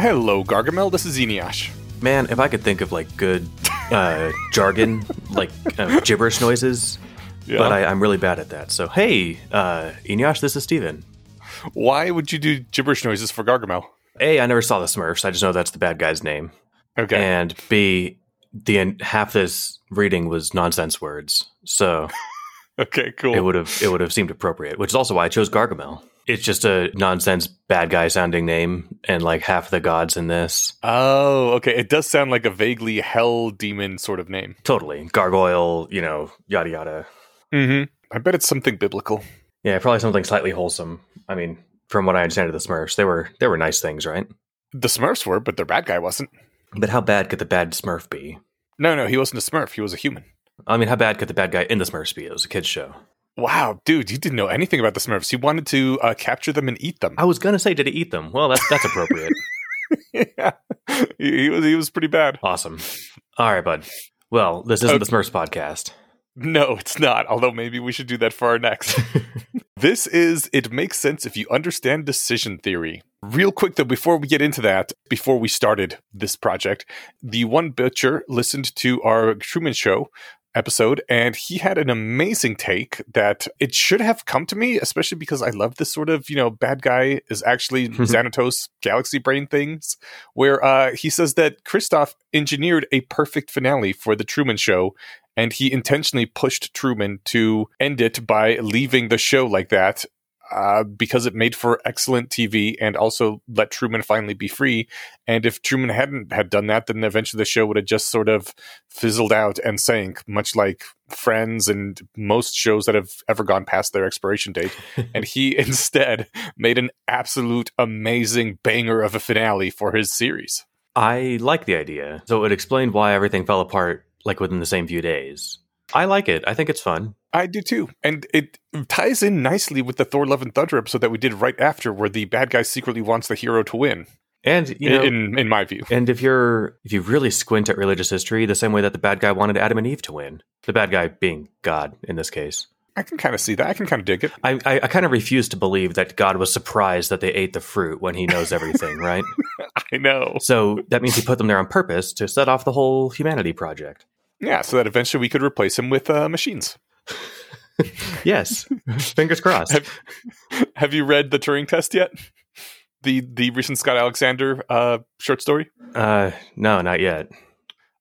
Hello, Gargamel. This is Eneasz. Man, if I could think of like good uh, jargon, like uh, gibberish noises, Yeah. but I, I'm really bad at that. So, hey, uh, this is Steven. Why would you do gibberish noises for Gargamel? A, I never saw the Smurfs. I just know that's the bad guy's name. Okay. And B, the half this reading was nonsense words, so okay, cool. it would have it would have seemed appropriate. Which is also why I chose Gargamel. It's just a nonsense bad guy sounding name, and like half the gods in this. oh, okay. It does sound like a vaguely hell demon sort of name. Totally gargoyle, you know, yada yada. Mm-hmm. I bet it's something biblical. Yeah, probably something slightly wholesome. I mean, from what I understand of the Smurfs, they were they were nice things, right? The Smurfs were, but their bad guy wasn't. But how bad could the bad Smurf be? No, no, he wasn't a Smurf. He was a human. I mean, how bad could the bad guy in the Smurfs be? It was a kids show. Wow, dude, you didn't know anything about the Smurfs. You wanted to uh, capture them and eat them. I was gonna say, did he eat them? Well, that's that's appropriate. yeah, he, he was he was pretty bad. awesome. All right, bud. Well, this isn't Okay. the Smurfs podcast. No, it's not. Although maybe we should do that for our next. this is It Makes Sense If You Understand Decision Theory. Real quick, though, before we get into that, before we started this project, the one butcher listened to our Truman Show episode and he had an amazing take that it should have come to me especially because i love this sort of you know bad guy is actually xanatos galaxy brain things where uh, he says that christof engineered a perfect finale for the truman show and he intentionally pushed Truman to end it by leaving the show like that uh, because it made for excellent TV and also let Truman finally be free. And if Truman hadn't had done that, then eventually the show would have just sort of fizzled out and sank, much like Friends and most shows that have ever gone past their expiration date. and he instead made an absolute amazing banger of a finale for his series. I like the idea. So it explained why everything fell apart like within the same few days. I like it. I think it's fun. I do too. And it ties in nicely with the Thor Love and Thunder episode that we did right after where the bad guy secretly wants the hero to win. And you know, in in my view. and if you're if you really squint at religious history, the same way that the bad guy wanted Adam and Eve to win, the bad guy being God in this case. I can kind of see that. I can kind of dig it. I, I, I kind of refuse to believe that God was surprised that they ate the fruit when he knows everything, right? I know. So that means he put them there on purpose to set off the whole humanity project. Yeah, so that eventually we could replace him with uh, machines. Yes. Fingers crossed. Have, have you read the Turing test yet? The the recent Scott Alexander uh, short story? Uh, no, not yet.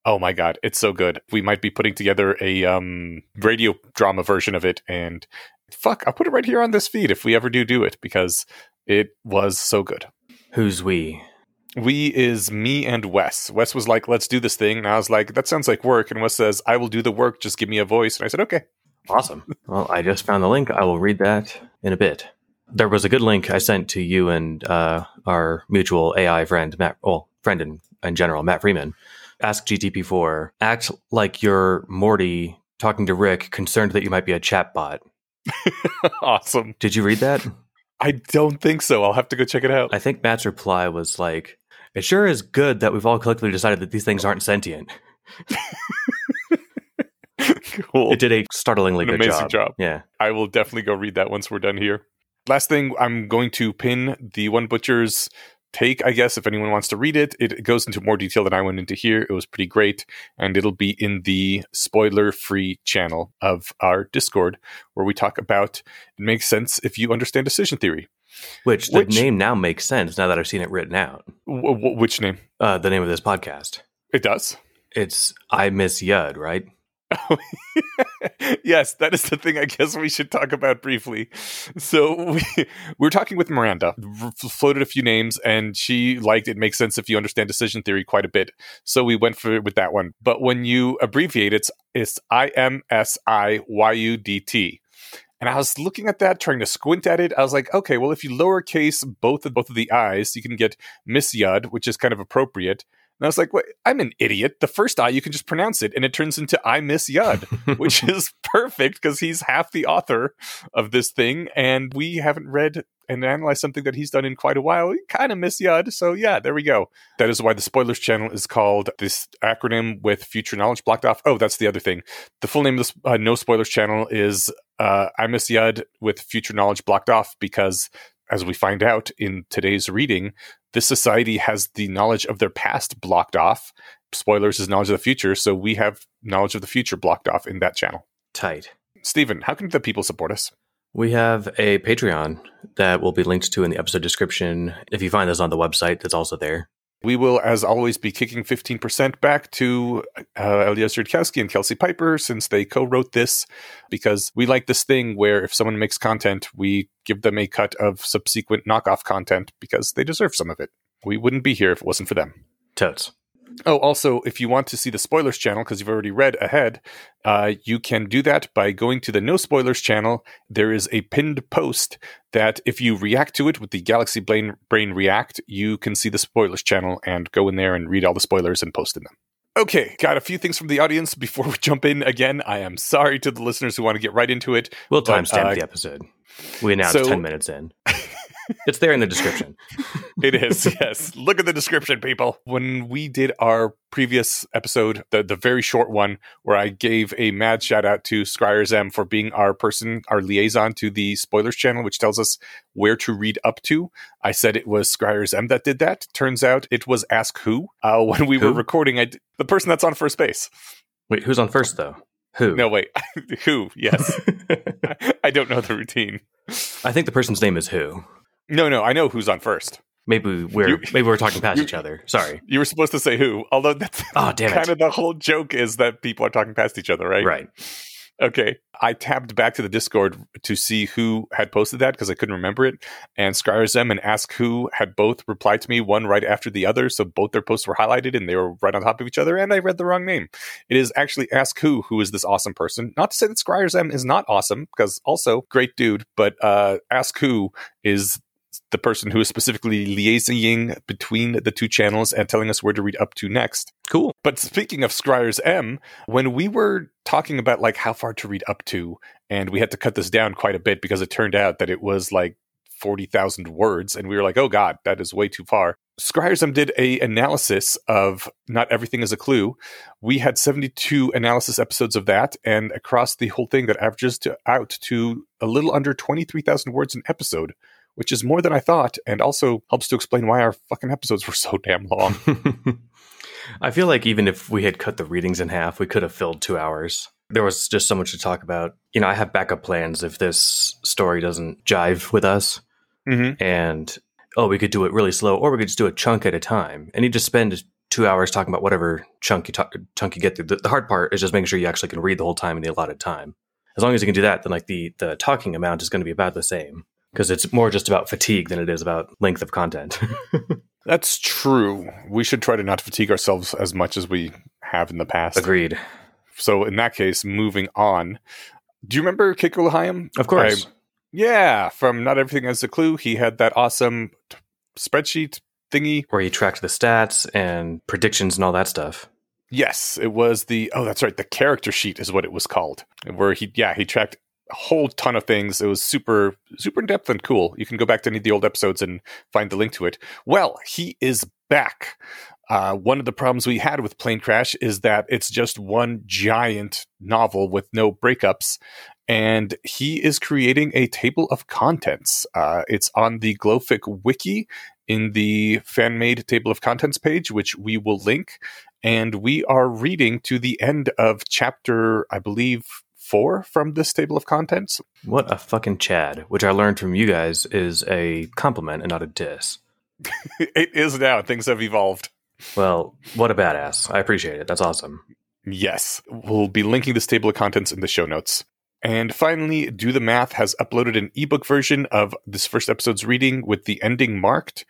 Oh my god, it's so good. We might be putting together a um, radio drama version of it, and fuck, I'll put it right here on this feed if we ever do do it because it was so good. Who's we? We is me and Wes. Wes was like, "Let's do this thing," and I was like, "That sounds like work." And Wes says, "I will do the work. Just give me a voice." And I said, "Okay." Awesome. Well, I just found the link. I will read that in a bit. There was a good link I sent to you and uh, our mutual AI friend, Matt, well, friend in, in general, Matt Freeman. Ask GPT4, act like you're Morty talking to Rick, concerned that you might be a chatbot. awesome. Did you read that? I don't think so. I'll have to go check it out. I think Matt's reply was like, it sure is good that we've all collectively decided that these things aren't sentient. cool. It did a startlingly An good amazing job. job. Yeah. I will definitely go read that once we're done here. Last thing, I'm going to pin the One Butcher's take, I guess, if anyone wants to read it. It goes into more detail than I went into here. It was pretty great. And it'll be in the spoiler free channel of our Discord, where we talk about it makes sense if you understand decision theory. Which the Which- name now makes sense now that I've seen it written out. W- w- which name? Uh, the name of this podcast. It does. It's I Miss Yud, right? yes, that is the thing I guess we should talk about briefly. So we, we were talking with Miranda, floated a few names, and she liked it makes sense if you understand decision theory quite a bit. So we went for with that one. But when you abbreviate it, it's I M S I Y U D T. And I was looking at that, trying to squint at it. I was like, okay, well, if you lowercase both of both of the eyes, you can get Miss Yud, which is kind of appropriate. And I was like, wait, I'm an idiot. The first I, you can just pronounce it, and it turns into I Miss Yud, which is perfect because he's half the author of this thing. And we haven't read and analyzed something that he's done in quite a while. We kind of miss Yud. So, yeah, there we go. That is why the spoilers channel is called this acronym with future knowledge blocked off. Oh, that's the other thing. The full name of this uh, no spoilers channel is uh, I Miss Yud with future knowledge blocked off because as we find out in today's reading, this society has the knowledge of their past blocked off. Spoilers is knowledge of the future, so we have knowledge of the future blocked off in that channel. Tight. Stephen, how can the people support us? We have a Patreon that will be linked to in the episode description. If you find this on the website, that's also there. We will, as always, be kicking 15% back to uh, Eliezer Yudkowsky and Kelsey Piper since they co wrote this because we like this thing where if someone makes content, we give them a cut of subsequent knockoff content because they deserve some of it. We wouldn't be here if it wasn't for them. Totes. Oh, also, if you want to see the spoilers channel, because you've already read ahead, uh, you can do that by going to the no spoilers channel. There is a pinned post that if you react to it with the Galaxy Brain, Brain React, you can see the spoilers channel and go in there and read all the spoilers and post in them. Okay, got a few things from the audience before we jump in again. I am sorry to the listeners who want to get right into it. We'll timestamp uh, the episode. We announced so- 10 minutes in. it's there in the description. It is, yes. Look at the description, people. When we did our previous episode, the, the very short one, where I gave a mad shout out to Scryers M for being our person, our liaison to the spoilers channel, which tells us where to read up to. I said it was Scryers M that did that. Turns out it was Ask Who. Uh, when we were recording, I d- the person that's on first base. Wait, who's on first, though? Who? No, wait. who? Yes. I don't know the routine. I think the person's name is Who. No, no, I know who's on first. Maybe we're You- maybe we're talking past you- each other. Sorry. You were supposed to say who, although that's Oh, damn kind it. of the whole joke is that people are talking past each other, right? Right. Okay. I tabbed back to the Discord to see who had posted that because I couldn't remember it. And Scryers and Ask Who had both replied to me, one right after the other. So both their posts were highlighted and they were right on top of each other. And I read the wrong name. It is actually Ask Who, who is this awesome person. Not to say that Scryers M is not awesome, because also great dude, but uh, Ask Who is the person who is specifically liaising between the two channels and telling us where to read up to next. Cool. But speaking of Scryers M, when we were talking about like how far to read up to, and we had to cut this down quite a bit because it turned out that it was like forty thousand words, and we were like, "Oh God, that is way too far." Scryers M did a analysis of not everything is a clue. We had seventy two analysis episodes of that, and across the whole thing, that averages to out to a little under twenty three thousand words an episode. Which is more than I thought, and also helps to explain why our fucking episodes were so damn long. I feel like even if we had cut the readings in half, we could have filled two hours. There was just so much to talk about. You know, I have backup plans if this story doesn't jive with us. mm-hmm. And, oh, we could do it really slow, or we could just do a chunk at a time. And you just spend two hours talking about whatever chunk you, talk, chunk you get through. The, the hard part is just making sure you actually can read the whole time in the allotted time. As long as you can do that, then like the, the talking amount is going to be about the same because it's more just about fatigue than it is about length of content. That's true. We should try to not fatigue ourselves as much as we have in the past. Agreed. So, in that case, moving on. Do you remember Cakoluchiam? Of course. I- yeah, from Not Everything Has a Clue. He had that awesome t- spreadsheet thingy. Where he tracked the stats and predictions and all that stuff. Yes, it was the, oh, that's right. The character sheet is what it was called. Where he, yeah, he tracked whole ton of things. It was super, super in depth and cool. You can go back to any of the old episodes and find the link to it. Well, he is back. Uh, one of the problems we had with Planecrash is that it's just one giant novel with no breakups. And he is creating a table of contents. Uh, it's on the Glowfic wiki in the fan made table of contents page, which we will link. And we are reading to the end of chapter, I believe, four from this table of contents. What a fucking Chad, which I learned from you guys is a compliment and not a diss. it is now. Things have evolved. Well, what a badass. I appreciate it. That's awesome. Yes, we'll be linking this table of contents in the show notes. And finally, Do the Math has uploaded an ebook version of this first episode's reading with the ending marked.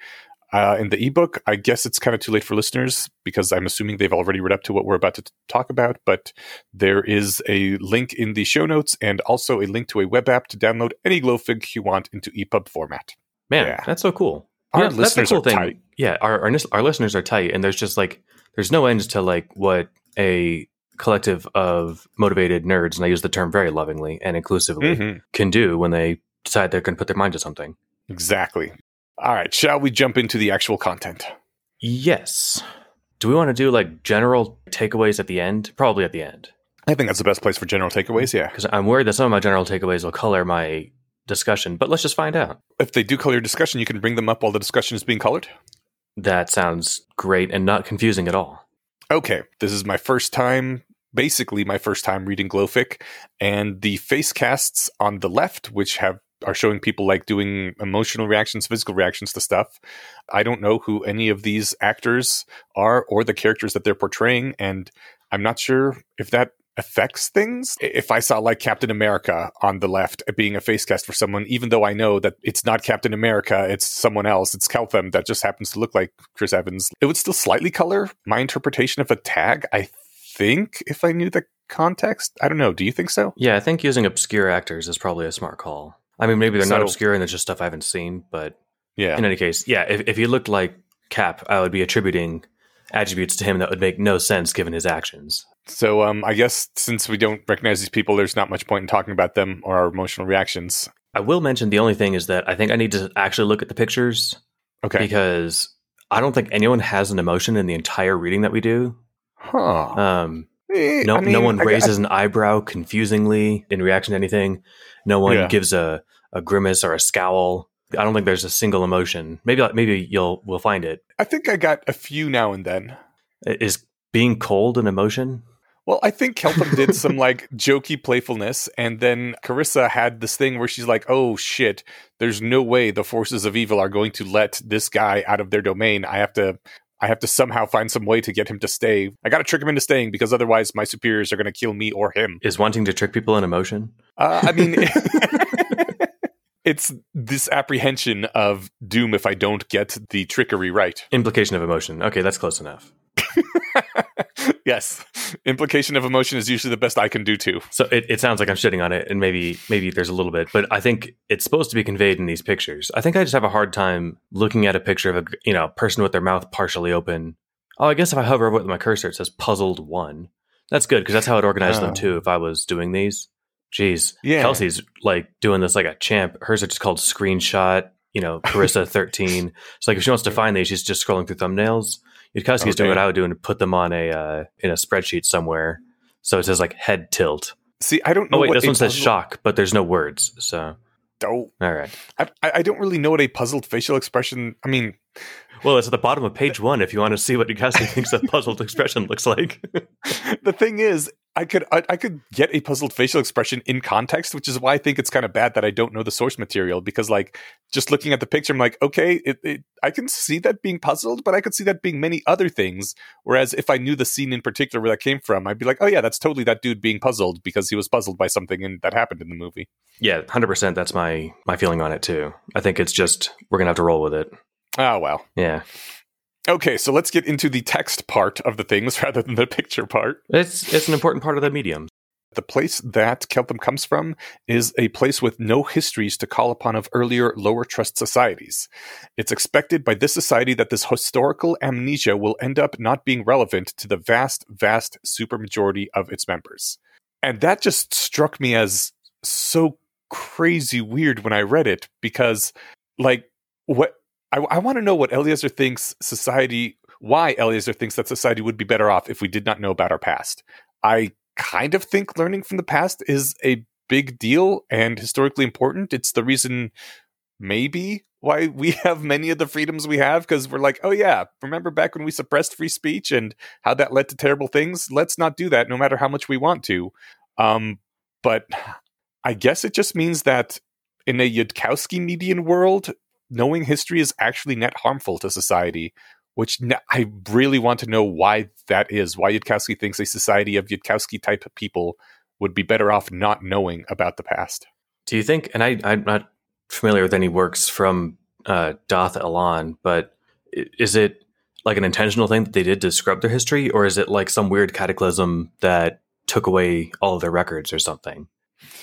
Uh, in the ebook, I guess it's kind of too late for listeners because I'm assuming they've already read up to what we're about to t- talk about. But there is a link in the show notes and also a link to a web app to download any Glowfic you want into EPUB format. Man, Yeah. that's so cool. Our Yeah, that's the listeners cool are thing. tight. Yeah, our, our our listeners are tight, and there's just like there's no end to like what a collective of motivated nerds, and I use the term very lovingly and inclusively, Mhm. can do when they decide they're going to put their mind to something. Exactly. All right, shall we jump into the actual content? Yes. Do we want to do like general takeaways at the end? Probably at the end. I think that's the best place for general takeaways. Yeah. because I'm worried that some of my general takeaways will color my discussion, but let's just find out. If they do color your discussion, you can bring them up while the discussion is being colored. That sounds great and not confusing at all. Okay, this is my first time, basically my first time reading Glowfic, and the face casts on the left, which have are showing people like doing emotional reactions, physical reactions to stuff. I don't know who any of these actors are or the characters that they're portraying, and I'm not sure if that affects things. If I saw like Captain America on the left being a face cast for someone, even though I know that it's not Captain America, it's someone else, it's Keltham that just happens to look like Chris Evans, it would still slightly color my interpretation of a tag. I think if I knew the context, I don't know. Do you think so? Yeah, I think using obscure actors is probably a smart call. I mean, maybe they're not obscure and it's just stuff I haven't seen, but Yeah. in any case, yeah, if, if he looked like Cap, I would be attributing attributes to him that would make no sense given his actions. So um, I guess since we don't recognize these people, there's not much point in talking about them or our emotional reactions. I will mention the only thing is that I think I need to actually look at the pictures Okay. because I don't think anyone has an emotion in the entire reading that we do. Huh. Um, Eh, no, I mean, no one I- raises an eyebrow confusingly in reaction to anything. No one Yeah. gives a, a grimace or a scowl. I don't think there's a single emotion. Maybe maybe you'll we'll find it. I think I got a few now and then. Is being cold an emotion? Well, I think Keltham did some like jokey playfulness, and then Carissa had this thing where she's like, "Oh shit, there's no way the forces of evil are going to let this guy out of their domain. I have to, I have to somehow find some way to get him to stay. I got to trick him into staying because otherwise my superiors are going to kill me or him." Is wanting to trick people an emotion? Uh, I mean, it's this apprehension of doom if I don't get the trickery right. Implication of emotion. Okay, that's close enough. yes, implication of emotion is usually the best I can do too. So it, it sounds like I'm shitting on it, and maybe maybe there's a little bit, but I think it's supposed to be conveyed in these pictures. I think I just have a hard time looking at a picture of a you know person with their mouth partially open. Oh, I guess if I hover over it with my cursor, it says puzzled one. That's good because that's how I'd organize Oh. them too. If I was doing these, jeez, Yeah. Kelsey's like doing this like a champ. Hers are just called screenshot. You know, Carissa thirteen. So like if she wants to find these, she's just scrolling through thumbnails. Doing Okay. what I would do and put them on a uh, in a spreadsheet somewhere. So it says like head tilt. See, I don't know. Oh wait, what this one says puzzle- shock, but there's no words. So Oh, all right. I, I don't really know what a puzzled facial expression. I mean, Well, it's at the bottom of page one if you want to see what Cassie thinks a puzzled expression looks like. the thing is, I could I, I could get a puzzled facial expression in context, which is why I think it's kind of bad that I don't know the source material because, like, just looking at the picture, I'm like, okay, it, it, I can see that being puzzled, but I could see that being many other things. Whereas if I knew the scene in particular where that came from, I'd be like, oh yeah, that's totally that dude being puzzled because he was puzzled by something in, that happened in the movie. yeah, hundred percent. That's my my feeling on it too. I think it's just we're gonna have to roll with it. Oh well. Yeah, Okay, so let's get into the text part of the things rather than the picture part. it's it's an important part of the medium. The place that Keltham comes from is a place with no histories to call upon of earlier lower trust societies. It's expected by this society that this historical amnesia will end up not being relevant to the vast, vast supermajority of its members. And that just struck me as so crazy weird when I read it because, like, what I, I want to know what Eliezer thinks society, why Eliezer thinks that society would be better off if we did not know about our past. I kind of think learning from the past is a big deal and historically important. It's the reason, maybe, why we have many of the freedoms we have because we're like, oh, yeah, remember back when we suppressed free speech and how that led to terrible things? Let's not do that no matter how much we want to. Um, but I guess it just means that in a Yudkowsky median world, knowing history is actually net harmful to society which I really want to know why that is. Why Yudkowsky thinks a society of Yudkowsky type of people would be better off not knowing about the past. Do you think? And I I'm not familiar with any works from uh, dath ilan, but is it like an intentional thing that they did to scrub their history, or is it like some weird cataclysm that took away all of their records or something?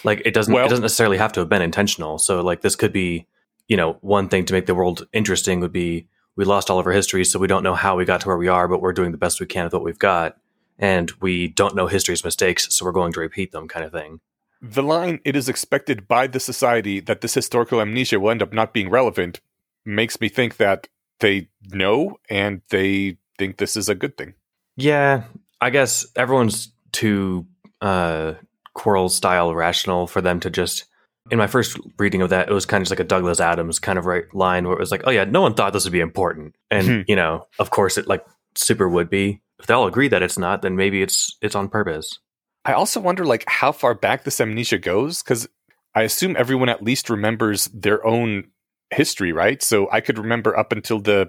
Like it doesn't Well- it doesn't necessarily have to have been intentional. So like this could be, you know, one thing to make the world interesting would be we lost all of our history, so we don't know how we got to where we are, but we're doing the best we can with what we've got. And we don't know history's mistakes, so we're going to repeat them, kind of thing. The line, it is expected by the society that this historical amnesia will end up not being relevant, makes me think that they know and they think this is a good thing. Yeah, I guess everyone's too uh, Quirrell style rational for them to just In my first reading of that, it was kind of just like a Douglas Adams kind of right line where it was like, oh yeah, no one thought this would be important. And, Hmm. you know, of course it like super would be. If they all agree that it's not, then maybe it's it's on purpose. I also wonder like how far back this amnesia goes because I assume everyone at least remembers their own history, right? So I could remember up until the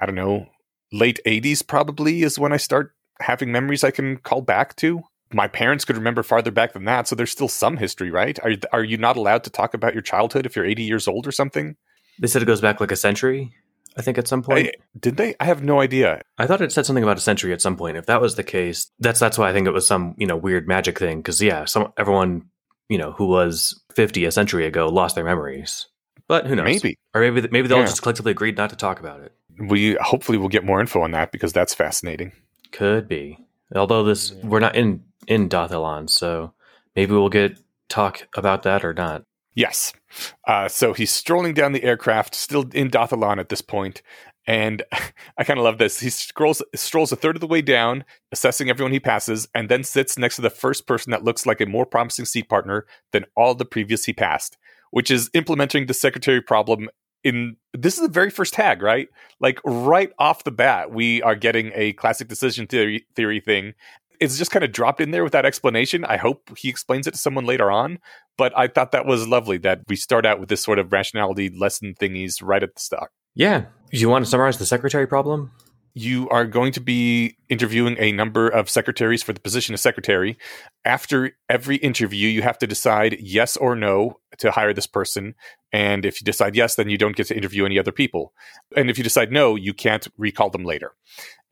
I don't know late '80s probably is when I start having memories I can call back to. My parents could remember farther back than that, so there's still some history, right? Are are you not allowed to talk about your childhood if you're 80 years old or something? They said it goes back like a century, I think, at some point. I- did they? I have no idea. I thought it said something about a century at some point. If that was the case, that's that's why I think it was some you know weird magic thing. Because yeah, some everyone you know who was fifty a century ago lost their memories. But who knows? Maybe or maybe maybe they all Yeah. just collectively agreed not to talk about it. we hopefully we'll get more info on that because that's fascinating. Could be. Although this we're not in in dath ilan, so maybe we'll get talk about that or not. Yes. Uh, so he's strolling down the aircraft, still in dath ilan at this point, and I kind of love this. He scrolls, strolls a third of the way down, assessing everyone he passes, and then sits next to the first person that looks like a more promising seat partner than all the previous he passed, which is implementing the secretary problem. In this is the very first tag, right? Like right off the bat, we are getting a classic decision theory theory thing. It's just kind of dropped in there without explanation. I hope he explains it to someone later on but I thought that was lovely that we start out with this sort of rationality lesson thingies right at the start. Yeah. Do you want to summarize the secretary problem? You are going to be interviewing a number of secretaries for the position of secretary. After every interview, you have to decide yes or no to hire this person. And if you decide yes, then you don't get to interview any other people. And if you decide no, you can't recall them later.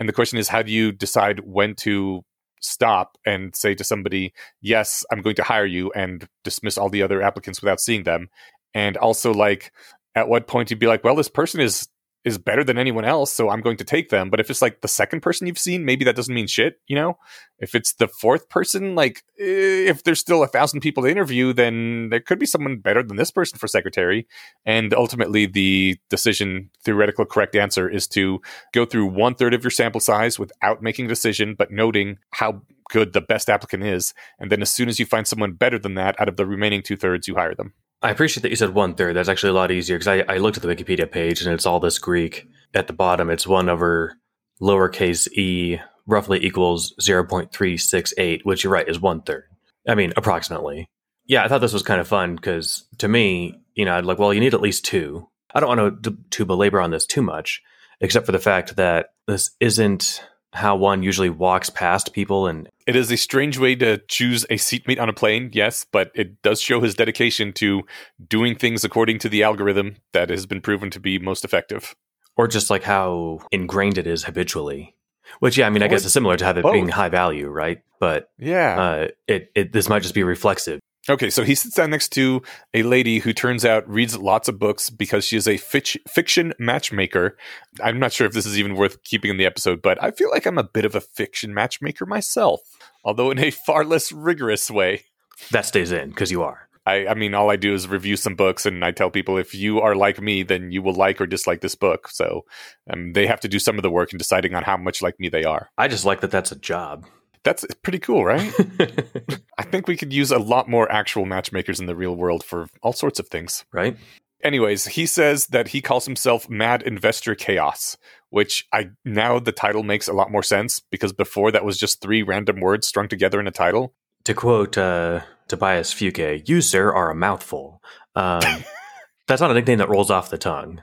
And the question is, how do you decide when to stop and say to somebody, yes, I'm going to hire you and dismiss all the other applicants without seeing them? And also, like, at what point you'd be like, well, this person is is better than anyone else, so I'm going to take them. But if it's like the second person you've seen, maybe that doesn't mean shit, you know? If it's the fourth person, like eh, if there's still a thousand people to interview, then there could be someone better than this person for secretary. And ultimately, the decision, theoretical correct answer is to go through one third of your sample size without making a decision, but noting how good the best applicant is. And then as soon as you find someone better than that out of the remaining two thirds, you hire them. I appreciate that you said one third. That's actually a lot easier because I, I looked at the Wikipedia page and it's all this Greek. At the bottom, it's one over lowercase e roughly equals 0.368, which you're right is one third. I mean, approximately. Yeah, I thought this was kind of fun because to me, you know, I'd like, well, you need at least two. I don't want to, to belabor on this too much, except for the fact that this isn't how one usually walks past people and It is a strange way to choose a seatmate on a plane, yes, but it does show his dedication to doing things according to the algorithm that has been proven to be most effective. or just like how ingrained it is habitually. Which, yeah, I mean, I guess it's similar to have it being high value, right? But Yeah. uh, it, it this might just be reflexive. Okay, so he sits down next to a lady who turns out reads lots of books because she is a fic- fiction matchmaker. I'm not sure if this is even worth keeping in the episode, but I feel like I'm a bit of a fiction matchmaker myself, although in a far less rigorous way. That stays in because you are. I, I mean, all I do is review some books, and I tell people if you are like me, then you will like or dislike this book. So um, they have to do some of the work in deciding on how much like me they are. I just like that that's a job. That's pretty cool, right? I think we could use a lot more actual matchmakers in the real world for all sorts of things. right? Anyways, he says that he calls himself Mad Investor Chaos, which I now the title makes a lot more sense because before that was just three random words strung together in a title. To quote uh, Tobias Fünke, you, sir, are a mouthful. Um, that's not a nickname that rolls off the tongue.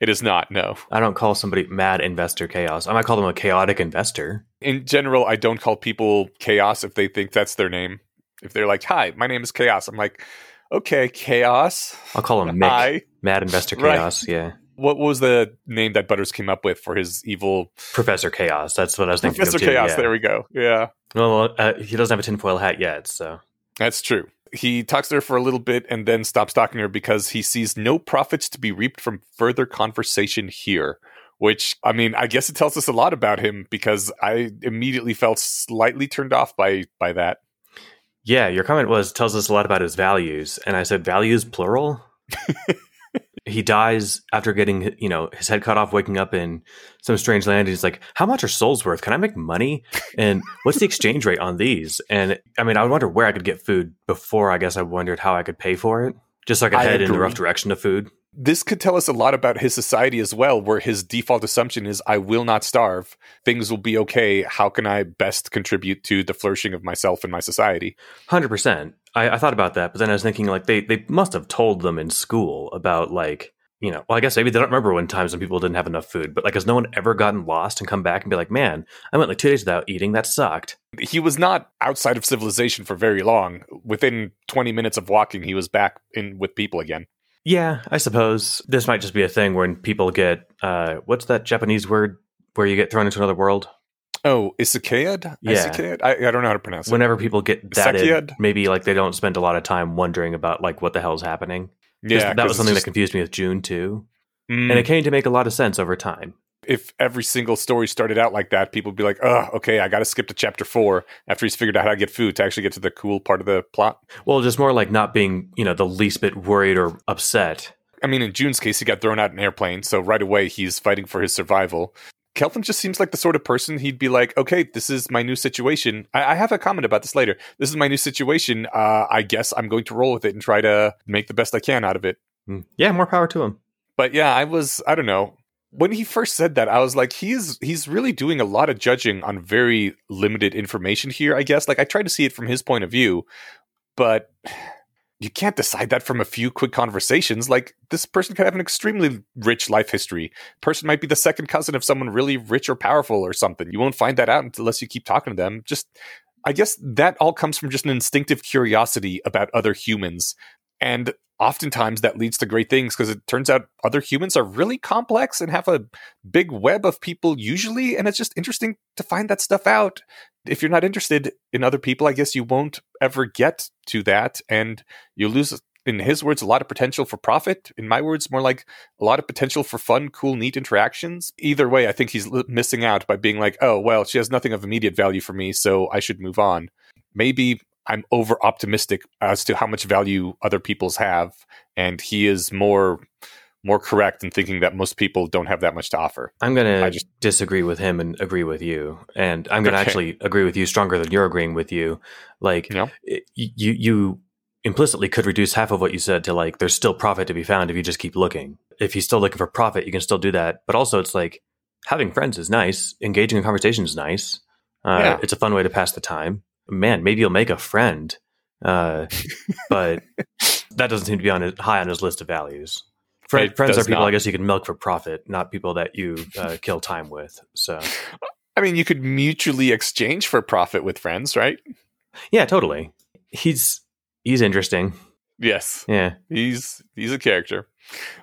It is not, no. I don't call somebody mad investor chaos. I might call them a chaotic investor. In general, I don't call people Chaos if they think that's their name. If they're like, "Hi, my name is Chaos," I'm like, "Okay, Chaos." I'll call him Mick. Hi. Mad investor Right. chaos. Yeah. What was the name that Butters came up with for his evil Professor Chaos. That's what I was thinking Professor of too. Chaos? yeah. There we go. Yeah. Well, uh, he doesn't have a tinfoil hat yet, so That's true. He talks to her for a little bit and then stops talking to her because he sees no profits to be reaped from further conversation here. Which, I mean, I guess it tells us a lot about him because I immediately felt slightly turned off by by that. yeah. Your comment was tells us a lot about his values, and I said values plural. he dies after getting you know his head cut off, waking up in some strange land. and He's like, "How much are souls worth? Can I make money? And what's the exchange rate on these?" And I mean, I wonder where I could get food before. I guess I wondered how I could pay for it, just so I could head in the rough direction of food. This could tell us a lot about his society as well, where his default assumption is I will not starve. Things will be okay. How can I best contribute to the flourishing of myself and my society? Hundred percent. I, I thought about that, but then I was thinking like they they must have told them in school about like you know. Well, I guess maybe they don't remember when times when people didn't have enough food, but like has no one ever gotten lost and come back and be like, man, I went like two days without eating. That sucked. He was not outside of civilization for very long. Within 20 minutes of walking, he was back in with people again. Yeah, I suppose this might just be a thing when people get uh, what's that Japanese word where you get thrown into another world? Oh, Isekai'd? Yeah. Isekai'd? I, I don't know how to pronounce it. Whenever people get that, maybe like they don't spend a lot of time wondering about like what the hell's happening. yeah, that was something just- that confused me with June too, Mm. and it came to make a lot of sense over time. if every single story started out like that, people would be like, oh, okay, I got to skip to chapter four after he's figured out how to get food to actually get to the cool part of the plot. Well, just more like not being you know the least bit worried or upset. I mean, in June's case, he got thrown out an airplane, so right away he's fighting for his survival. Keltham just seems like the sort of person he'd be like, okay, this is my new situation. I, I have a comment about this later. This is my new situation. Uh, I guess I'm going to roll with it and try to make the best I can out of it. Mm. Yeah, more power to him. But yeah, I was, I don't know. When he first said that, I was like, he's he's really doing a lot of judging on very limited information here, I guess. Like I tried to see it from his point of view, but you can't decide that from a few quick conversations. Like this person could have an extremely rich life history. Person might be the second cousin of someone really rich or powerful or something. You won't find that out unless you keep talking to them. Just I guess that all comes from just an instinctive curiosity about other humans. And oftentimes that leads to great things because it turns out other humans are really complex and have a big web of people usually. And it's just interesting to find that stuff out. If you're not interested in other people, I guess you won't ever get to that. And you lose, in his words, a lot of potential for profit. In my words, more like a lot of potential for fun, cool, neat interactions. Either way, I think he's missing out by being like, oh, well, she has nothing of immediate value for me, so I should move on. Maybe I'm over optimistic as to how much value other people's have, and he is more more correct in thinking that most people don't have that much to offer. I'm going I to just- disagree with him and agree with you, and I'm going to Okay. actually agree with you stronger than you're agreeing with you. Like You it- you, you implicitly could reduce half of what you said to like there's still profit to be found if you just keep looking. If he's still looking for profit, you can still do that. But also, it's like having friends is nice, engaging in conversation is nice. Uh, Yeah. It's a fun way to pass the time. Man, maybe you'll make a friend, uh, but that doesn't seem to be on his, high on his list of values. Friend, It friends are people not. I guess you can milk for profit, not people that you uh, kill time with. So I mean, you could mutually exchange for profit with friends, right? yeah, totally. He's he's interesting. Yes. Yeah, He's he's a character.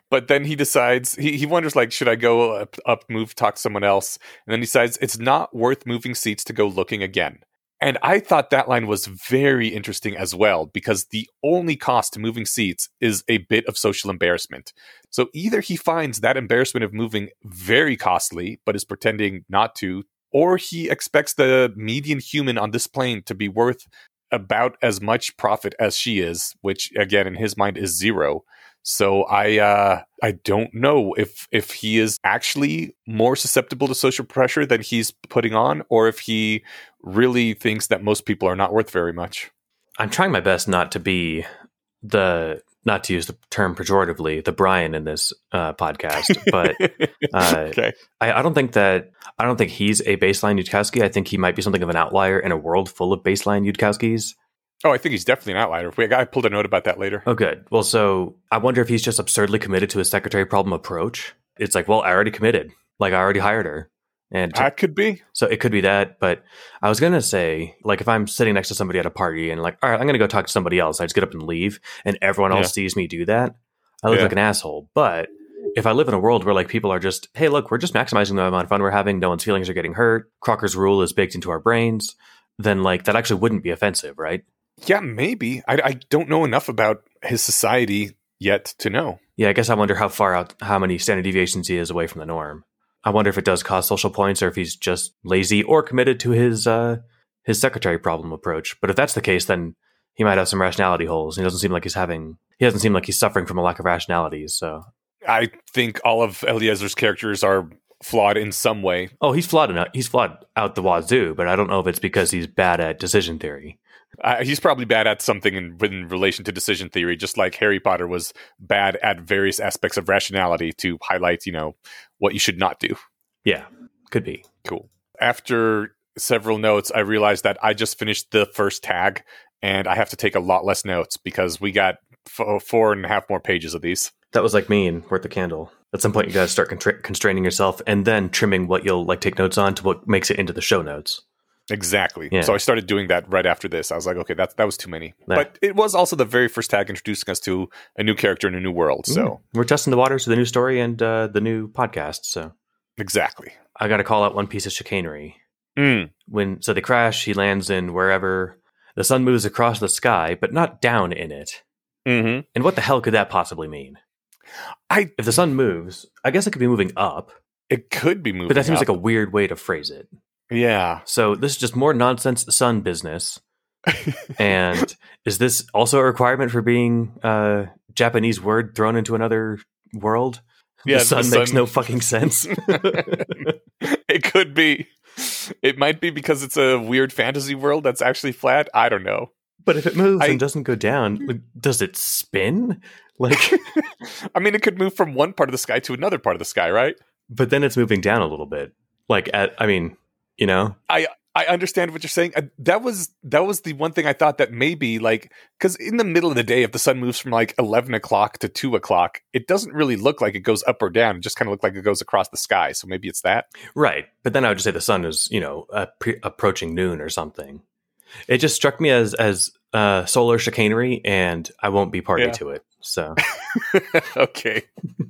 But then he decides he, he wonders like should I go up, up move talk to someone else and then he decides it's not worth moving seats to go looking again. And I thought that line was very interesting as well because the only cost to moving seats is a bit of social embarrassment. So either he finds that embarrassment of moving very costly but is pretending not to or he expects the median human on this plane to be worth about as much profit as she is, which again in his mind is zero. So I uh I don't know if if he is actually more susceptible to social pressure than he's putting on or if he really thinks that most people are not worth very much. I'm trying my best not to be the not to use the term pejoratively, the Brian in this uh, podcast, but uh, okay. I, I don't think that I don't think he's a baseline Yudkowsky. I think he might be something of an outlier in a world full of baseline Yudkowskis. Oh, I think he's definitely an outlier. We I pulled a note about that later. Oh, good. Well, so I wonder if he's just absurdly committed to his secretary problem approach. It's like, well, I already committed. Like I already hired her, and That could be. So it could be that, but I was gonna say, like, if I'm sitting next to somebody at a party and like, all right, I'm gonna go talk to somebody else, I just get up and leave, and everyone else sees me do that, I look Yeah. like an asshole. But if I live in a world where like people are just, hey, look, we're just maximizing the amount of fun we're having, no one's feelings are getting hurt, Crocker's rule is baked into our brains, then like that actually wouldn't be offensive, right? Yeah, maybe. I, I don't know enough about his society yet to know. Yeah, I guess I wonder how far out, how many standard deviations he is away from the norm. I wonder if it does cause social points or if he's just lazy or committed to his uh, his secretary problem approach. But if that's the case, then he might have some rationality holes. He doesn't seem like he's having. He doesn't seem like he's suffering from a lack of rationality. So I think all of Eliezer's characters are flawed in some way. Oh, he's flawed enough. He's flawed out the wazoo, but I don't know if it's because he's bad at decision theory. Uh, he's probably bad at something in, in relation to decision theory, just like Harry Potter was bad at various aspects of rationality to highlight, you know, what you should not do. Yeah, could be. Cool. After several notes, I realized that I just finished the first tag and I have to take a lot less notes because we got f- four and a half more pages of these. That was like me and Worth the Candle. At some point, you got to start contra- constraining yourself and then trimming what you'll like take notes on to what makes it into the show notes. Exactly. Yeah. So I started doing that right after this. I was like, okay, that that was too many. Yeah. But it was also the very first tag introducing us to a new character in a new world. So Mm. we're testing the waters of the new story and uh, the new podcast. So exactly. I got to call out one piece of chicanery. Mm. When so they crash, he lands in wherever the sun moves across the sky, but not down in it. hmm And what the hell could that possibly mean? I If the sun moves, I guess it could be moving up, it could be moving, but that seems up. like a weird way to phrase it. Yeah. So this is just more nonsense sun business. and is this also a requirement for being a Japanese word thrown into another world? Yeah, the sun the makes sun- no fucking sense. it could be. It might be because it's a weird fantasy world that's actually flat. I don't know. but if it moves I- and doesn't go down, hmm. like, does it spin? Like, I mean, it could move from one part of the sky to another part of the sky, right? but then it's moving down a little bit. Like, at I mean, you know, I understand what you're saying. That was that was the one thing I thought that maybe like because in the middle of the day, if the sun moves from like eleven o'clock to two o'clock, it doesn't really look like it goes up or down. It just kind of look like it goes across the sky. So maybe it's that. right? But then I would just say the sun is, you know, uh, pre- approaching noon or something. It just struck me as as uh, solar chicanery, and I won't be party Yeah. to it. So okay.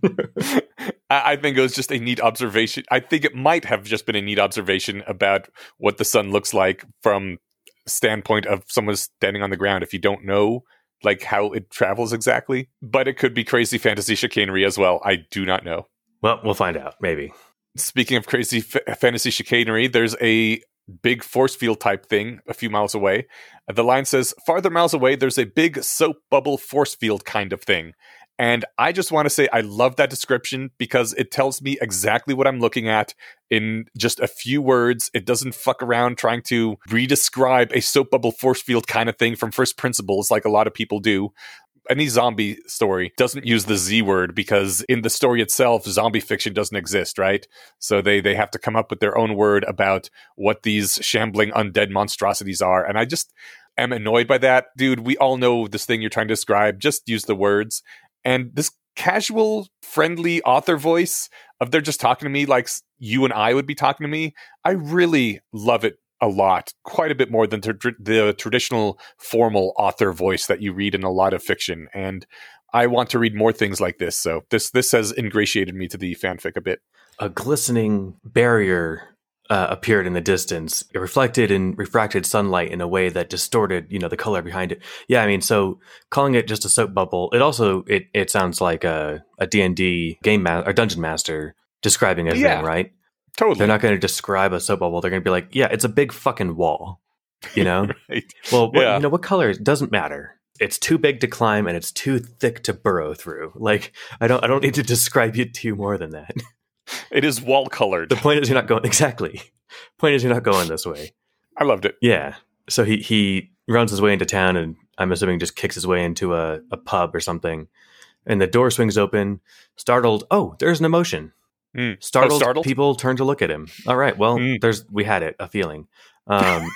I, I think it was just a neat observation. I think it might have just been a neat observation about what the sun looks like from standpoint of someone standing on the ground. If you don't know like how it travels exactly, but it could be crazy fantasy chicanery as well. I do not know. well, we'll find out. Maybe. Speaking of crazy f- fantasy chicanery, there's a big force field type thing a few miles away. The line says, farther miles away, there's a big soap bubble force field kind of thing. And I just want to say I love that description because it tells me exactly what I'm looking at in just a few words. It doesn't fuck around trying to redescribe a soap bubble force field kind of thing from first principles like a lot of people do any zombie story doesn't use the Z word because in the story itself, zombie fiction doesn't exist, right? So they they have to come up with their own word about what these shambling undead monstrosities are. And I just am annoyed by that. Dude, we all know this thing you're trying to describe. Just use the words. And this casual, friendly author voice of they're just talking to me like you and I would be talking to me. I really love it a lot, quite a bit more than the traditional formal author voice that you read in a lot of fiction. And I want to read more things like this. So this this has ingratiated me to the fanfic a bit. a glistening barrier uh, appeared in the distance. It reflected and refracted sunlight in a way that distorted, you know, the color behind it. Yeah, I mean, so calling it just a soap bubble, it also it it sounds like a a D and D game ma- or dungeon master describing a Yeah. thing, right? Totally. They're not going to describe a soap bubble. They're going to be like, yeah, it's a big fucking wall. You know, Right. well, what, Yeah. you know, what color it doesn't matter. It's too big to climb and it's too thick to burrow through. Like, I don't, I don't need to describe it to you more than that. It is wall colored. The point is you're not going exactly. Point is you're not going this way. I loved it. Yeah. So he he runs his way into town and I'm assuming just kicks his way into a, a pub or something. And the door swings open. Startled, oh, there's an emotion. Mm. Oh, Startled, startled? people turn to look at him. All right, well, Mm. there's we had it, a feeling. Um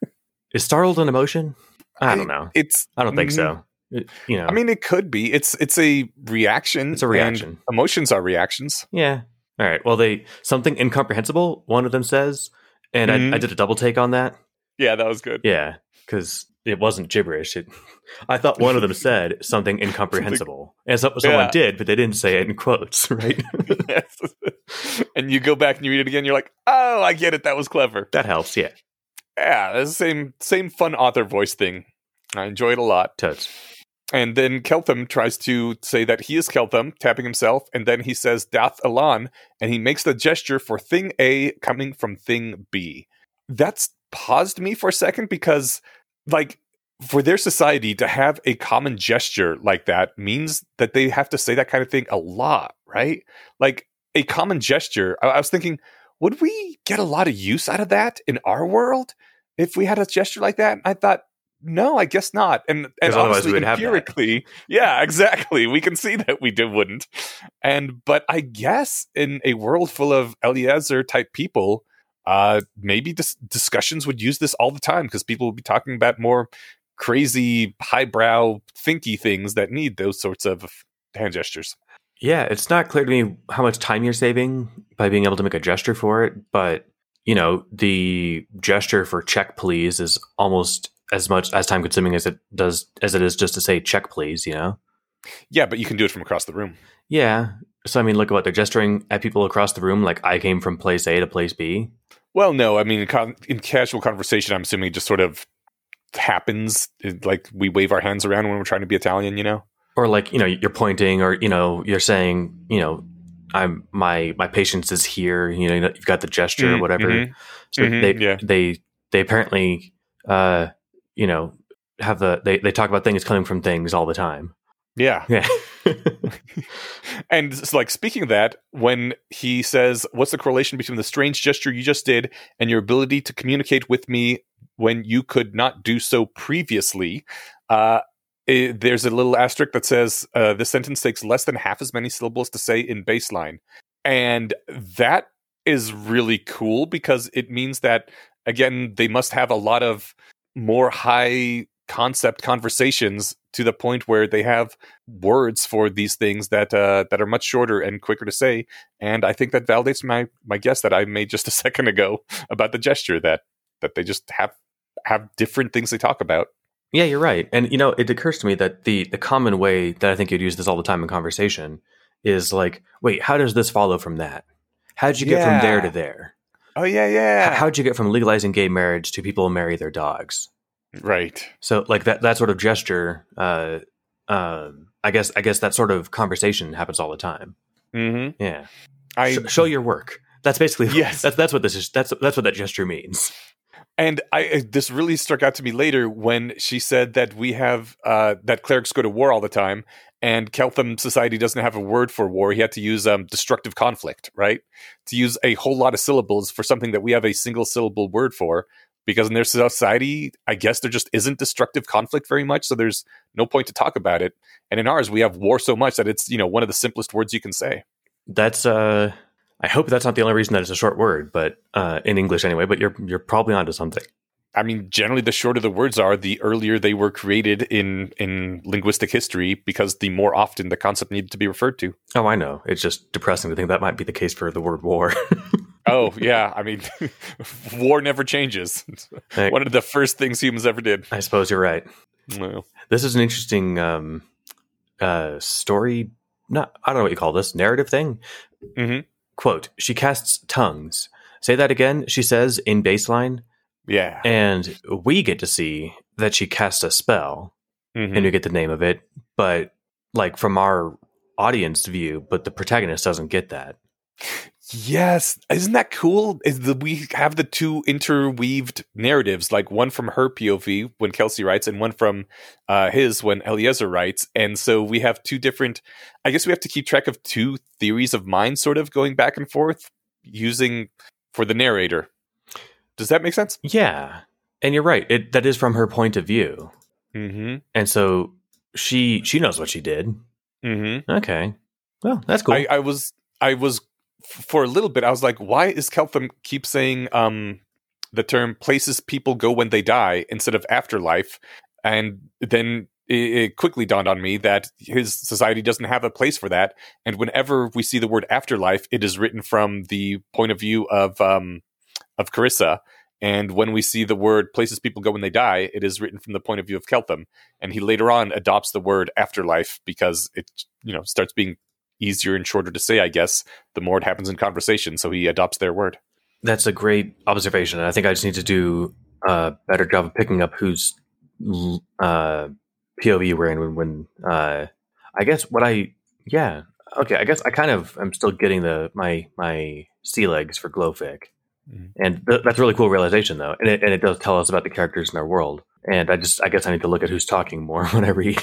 is startled an emotion? I don't know. It's I don't think mm, so. It- you know. I mean, it could be. It's it's a reaction. It's a reaction. Emotions are reactions. Yeah. All right. Well, they something incomprehensible. One of them says, and I, I Mhm. did a double take on that. Yeah, that was good. Yeah, because it wasn't gibberish. It, I thought one of them said something incomprehensible, and so, someone Yeah. did, but they didn't say it in quotes, right? Yes. and you go back and you read it again. You're like, oh, I get it. That was clever. that helps. Yeah, Yeah, the same same fun author voice thing. I enjoy it a lot. totes. And then Keltham tries to say that he is Keltham, tapping himself, and then he says dath ilan, and he makes the gesture for thing A coming from thing B. That's paused me for a second because, like, for their society to have a common gesture like that means that they have to say that kind of thing a lot, right? Like a common gesture. I, I was thinking, would we get a lot of use out of that in our world if we had a gesture like that? I thought, no, I guess not. And and obviously would have that. empirically, yeah, exactly. We can see that we did wouldn't. And but I guess in a world full of Eliezer type people, uh, maybe dis- discussions would use this all the time because people would be talking about more crazy, highbrow, thinky things that need those sorts of hand gestures. Yeah, it's not clear to me how much time you're saving by being able to make a gesture for it, but you know, the gesture for check please is almost as much as time consuming as it does as it is just to say check please, you know? Yeah, but you can do it from across the room. Yeah. So I mean look at what they're gesturing at people across the room like I came from place A to place B. Well, no, I mean, in, con- in casual conversation, I'm assuming it just sort of happens. It- like we wave our hands around when we're trying to be Italian, you know? Or like, you know, you're pointing or, you know, you're saying, you know, I'm my my patience is here, you know, you've got the gesture or Mm, whatever. mhm, So mhm, they yeah. they they apparently uh you know have the they, they talk about things coming from things all the time. Yeah. Yeah. And it's like speaking of that, when he says, "What's the correlation between the strange gesture you just did and your ability to communicate with me when you could not do so previously?" Uh, eh, there's a little asterisk that says uh, this sentence takes less than half as many syllables to say in baseline, and that is really cool because it means that again they must have a lot of more high concept conversations to the point where they have words for these things that uh, that are much shorter and quicker to say. And I think that validates my my guess that I made just a second ago about the gesture that that they just have have different things they talk about. yeah, you're right. And you know, it occurs to me that the the common way that I think you'd use this all the time in conversation is like, wait, how does this follow from that? How'd you get from there to there? Oh yeah, yeah, How'd you get from legalizing gay marriage to people marry their dogs? right. So like that that sort of gesture, uh, um, I guess I guess that sort of conversation happens all the time. Mm-hmm. Yeah, I Sh- show your work. That's basically Yes. That's that's what this is. That's that's what that gesture means. And I this really struck out to me later when she said that we have uh, that clerics go to war all the time, and Keltham society doesn't have a word for war. He had to use um, destructive conflict, right? To use a whole lot of syllables for something that we have a single syllable word for. Because in their society, I guess there just isn't destructive conflict very much, so there's no point to talk about it. And in ours, we have war so much that it's you know one of the simplest words you can say. That's uh, I hope that's not the only reason that it's a short word, but uh, in English anyway. But you're you're probably onto something. I mean, generally, the shorter the words are, the earlier they were created in in linguistic history, because the more often the concept needed to be referred to. Oh, I know. It's just depressing to think that might be the case for the word war. Oh yeah, I mean, war never changes. One of the first things humans ever did. I suppose you're right. Well, This is an interesting um, uh, story. Not I don't know what you call this narrative thing. Mhm. Quote: She casts tongues. Say that again. She says in baseline, yeah, and we get to see that she casts a spell, Mhm. and we get the name of it. But like from our audience view, but the protagonist doesn't get that. Yes. Isn't that cool? Is that we have the two interweaved narratives, like one from her POV when Kelsey writes, and one from uh, his when Eliezer writes, and so we have two different. I guess we have to keep track of two theories of mind, sort of going back and forth, using for the narrator. Does that make sense? Yeah, and you're right. It that is from her point of view, Mm-hmm. and so she she knows what she did. Mm-hmm. Okay, well that's cool. I, I was I was for a little bit I was like, why is Keltham keep saying um the term places people go when they die instead of afterlife? And then it, it quickly dawned on me that his society doesn't have a place for that. And whenever we see the word afterlife, it is written from the point of view of um of Carissa. And when we see the word places people go when they die, it is written from the point of view of Keltham. And he later on adopts the word afterlife because it, you know, starts being easier and shorter to say, I guess, the more it happens in conversation. So he adopts their word. That's a great observation. and I think I just need to do a better job of picking up whose uh, POV we're in when, when uh, I guess what I yeah okay I guess I kind of I'm still getting the my my sea legs for Glowfic, Mhm. and th- that's a really cool realization though, and it, and it does tell us about the characters in our world. And I just I guess I need to look at who's talking more when I read.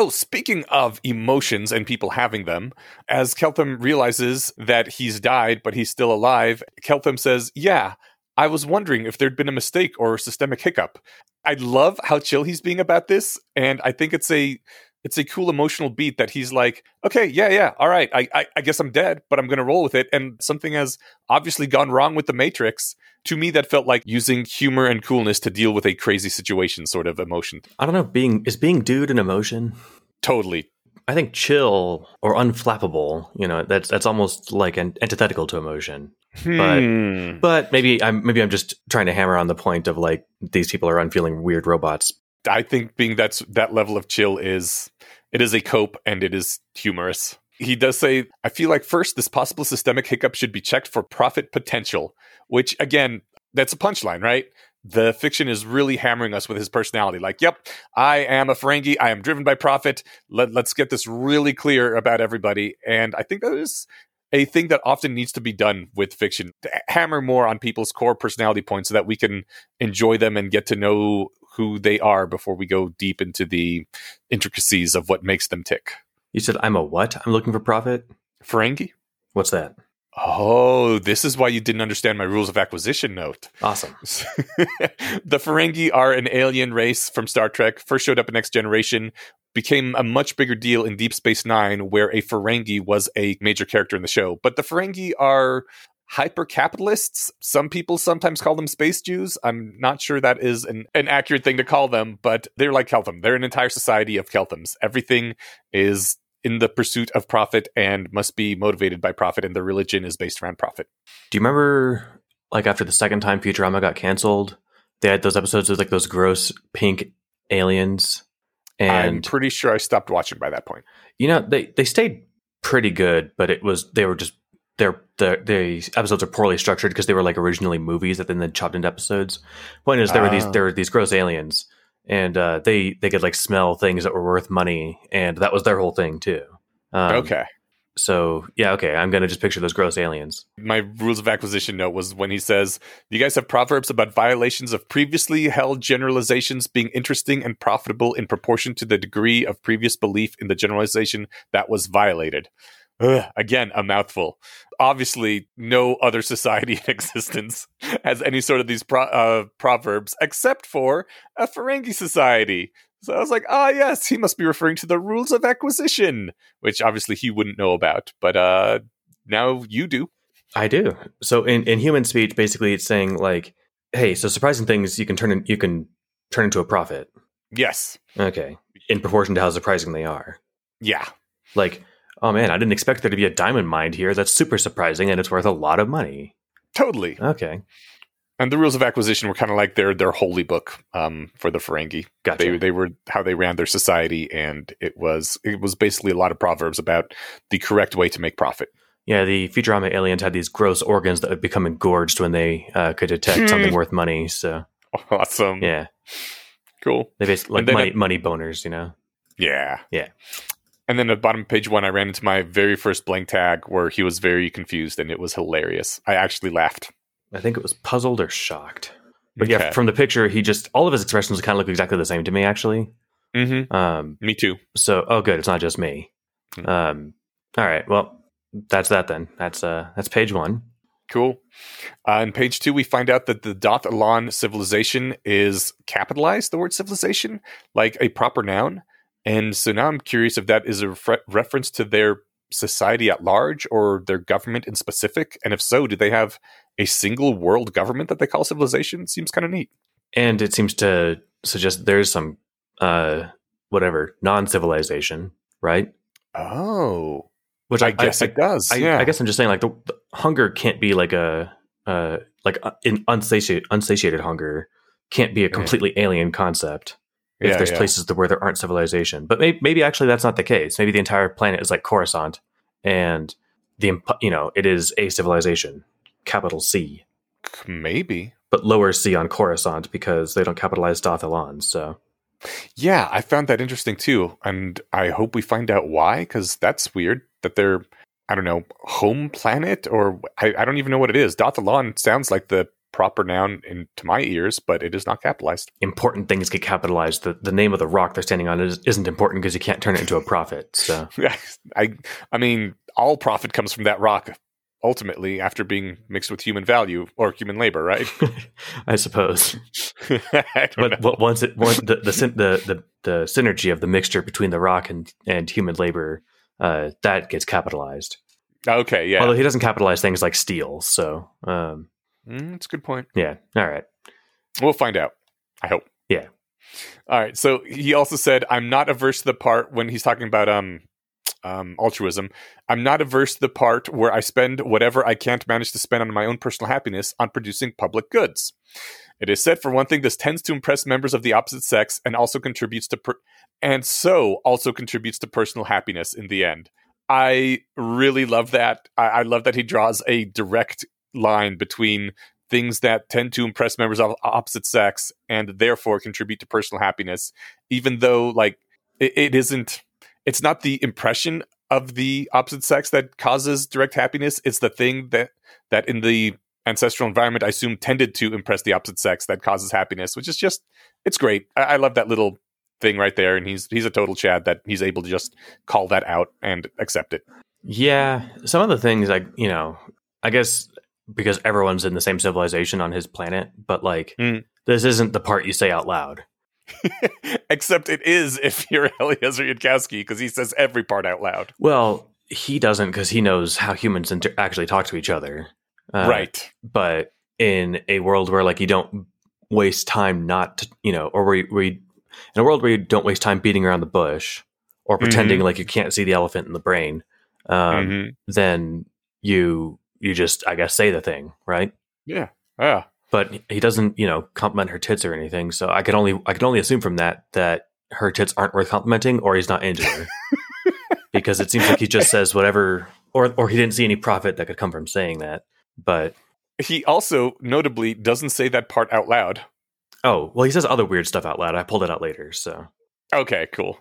Oh, speaking of emotions and people having them, as Keltham realizes that he's died, but he's still alive, Keltham says, Yeah, I was wondering if there'd been a mistake or a systemic hiccup. I love how chill he's being about this, and I think it's a it's a cool emotional beat that he's like, okay, yeah, yeah, all right, I, I, I guess I'm dead, but I'm going to roll with it. And something has obviously gone wrong with the Matrix. To me, that felt like using humor and coolness to deal with a crazy situation, sort of emotion. I don't know. Being is being dude an emotion? Totally. I think chill or unflappable. You know, that's that's almost like an antithetical to emotion. Hmm. But but maybe I'm maybe I'm just trying to hammer on the point of like these people are unfeeling weird robots. I think being that's that level of chill is it is a cope and it is humorous. He does say, I feel like first this possible systemic hiccup should be checked for profit potential, which again, that's a punchline, right? The fiction is really hammering us with his personality. Like, yep, I am a Ferengi. I am driven by profit. Let, let's get this really clear about everybody. And I think that is a thing that often needs to be done with fiction. Hammer more on people's core personality points so that we can enjoy them and get to know who they are before we go deep into the intricacies of what makes them tick. You said I'm a what? I'm looking for profit. Ferengi? What's that? Oh, this is why you didn't understand my rules of acquisition note. Awesome. the Ferengi are an alien race from Star Trek, first showed up in Next Generation, became a much bigger deal in Deep Space Nine, where a Ferengi was a major character in the show. But the Ferengi are hyper capitalists. Some people sometimes call them space Jews. I'm not sure that is an, an accurate thing to call them, but they're like Keltham. They're an entire society of Kelthams. Everything is in the pursuit of profit and must be motivated by profit, and their religion is based around profit. Do you remember, like, after the second time Futurama got canceled, they had those episodes with like those gross pink aliens, And I'm pretty sure I stopped watching by that point. you know they they stayed pretty good, but it was they were just they're the the episodes are poorly structured because they were like originally movies that then they chopped into episodes. Point is, there were these Ah. there were these gross aliens, and uh, they they could like smell things that were worth money, and that was their whole thing too. Um, okay. So yeah, okay. I'm gonna just picture those gross aliens. my rules of acquisition note was when he says, You guys have proverbs about violations of previously held generalizations being interesting and profitable in proportion to the degree of previous belief in the generalization that was violated. Ugh, again, a mouthful. Obviously, no other society in existence has any sort of these pro- uh, proverbs except for a Ferengi society. So I was like, ah, yes, he must be referring to the rules of acquisition, which obviously he wouldn't know about. But uh, now you do. I do. So in, in human speech, basically, it's saying like, "Hey, so surprising things you can turn in, you can turn into a profit." Yes. Okay, in proportion to how surprising they are. Yeah. Like, oh man, I didn't expect there to be a diamond mine here. That's super surprising, and it's worth a lot of money. Totally. Okay, And the rules of acquisition were kind of like their their holy book um, for the Ferengi. gotcha. They they were how they ran their society, and it was it was basically a lot of proverbs about the correct way to make profit. yeah, the Futurama aliens had these gross organs that would become engorged when they uh, could detect something worth money. So Awesome. yeah, Cool. they basically like money, money boners. You know. Yeah. Yeah. And then at the bottom of page one, I ran into my very first blank tag where he was very confused, and it was hilarious. I actually laughed. I think it was puzzled or shocked. But yeah, from the picture, he just all of his expressions kind of look exactly the same to me. Actually, Mm-hmm. um, Me too. so oh, good, it's not just me. Hmm. Um, all right, well, that's that then. That's uh, that's page one. Cool. Uh, in page two, we find out that the dath ilan civilization is capitalized, the word civilization, like a proper noun. And so now I'm curious if that is a refre- reference to their society at large or their government in specific. And if so, do they have a single world government that they call civilization? Seems kind of neat. And it seems to suggest there's some uh, whatever non-civilization, right? Oh, Which I, guess it does. I, yeah. I guess I'm just saying, like the, the hunger can't be like a uh, like uh, an unsatiated unsatiated hunger can't be a completely alien concept. If Yeah, there's yeah. places where there aren't civilization, but maybe, maybe actually that's not the case. Maybe the entire planet is like Coruscant, and the you know it is a civilization, capital C, Maybe. but lower C on Coruscant because they don't capitalize dath ilan. So Yeah, I found that interesting too. And I hope we find out why, because that's weird that they're, I don't know, home planet or I, I don't even know what it is. dath ilan sounds like the proper noun into my ears, but it is not capitalized. Important things get capitalized. The the name of the rock they're standing on is, isn't important because you can't turn it into a profit. So I I mean, all profit comes from that rock ultimately after being mixed with human value or human labor, right? I suppose. I But, but once it once the the, the the the synergy of the mixture between the rock and and human labor uh, that gets capitalized. okay, yeah, Although he doesn't capitalize things like steel. So um, mm, that's a good point. yeah, all right. We'll find out. I hope. Yeah. All right. So he also said, "I'm not averse to the part when he's talking about um, um, altruism. I'm not averse to the part where I spend whatever I can't manage to spend on my own personal happiness on producing public goods. It is said, for one thing, this tends to impress members of the opposite sex and also contributes to per- and so also contributes to personal happiness in the end. I really love that. I, I love that he draws a direct line between things that tend to impress members of opposite sex and therefore contribute to personal happiness, even though like it, it isn't. It's not the impression of the opposite sex that causes direct happiness. It's the thing that that in the ancestral environment, I assume, tended to impress the opposite sex that causes happiness, which is just it's great. I, I love that little thing right there, and he's he's a total Chad that he's able to just call that out and accept it. Yeah, some of the things like you know, I guess because everyone's in the same civilization on his planet, but like Mm. this isn't the part you say out loud. Except it is if you're Eliezer Yudkowsky because he says every part out loud. Well, he doesn't because he knows how humans inter- actually talk to each other. Uh, right. But in a world where like you don't waste time not, to, you know, or where, you, where you, in a world where you don't waste time beating around the bush or pretending like you can't see the elephant in the brain, um, Mhm. then you you just I guess say the thing, right? Yeah. Yeah. But he doesn't, you know, compliment her tits or anything. So I can only I can only assume from that that her tits aren't worth complimenting, or he's not into her, because it seems like he just says whatever, or or he didn't see any profit that could come from saying that. But He also notably doesn't say that part out loud. oh well, he says other weird stuff out loud. I pulled it out later, so Okay, cool.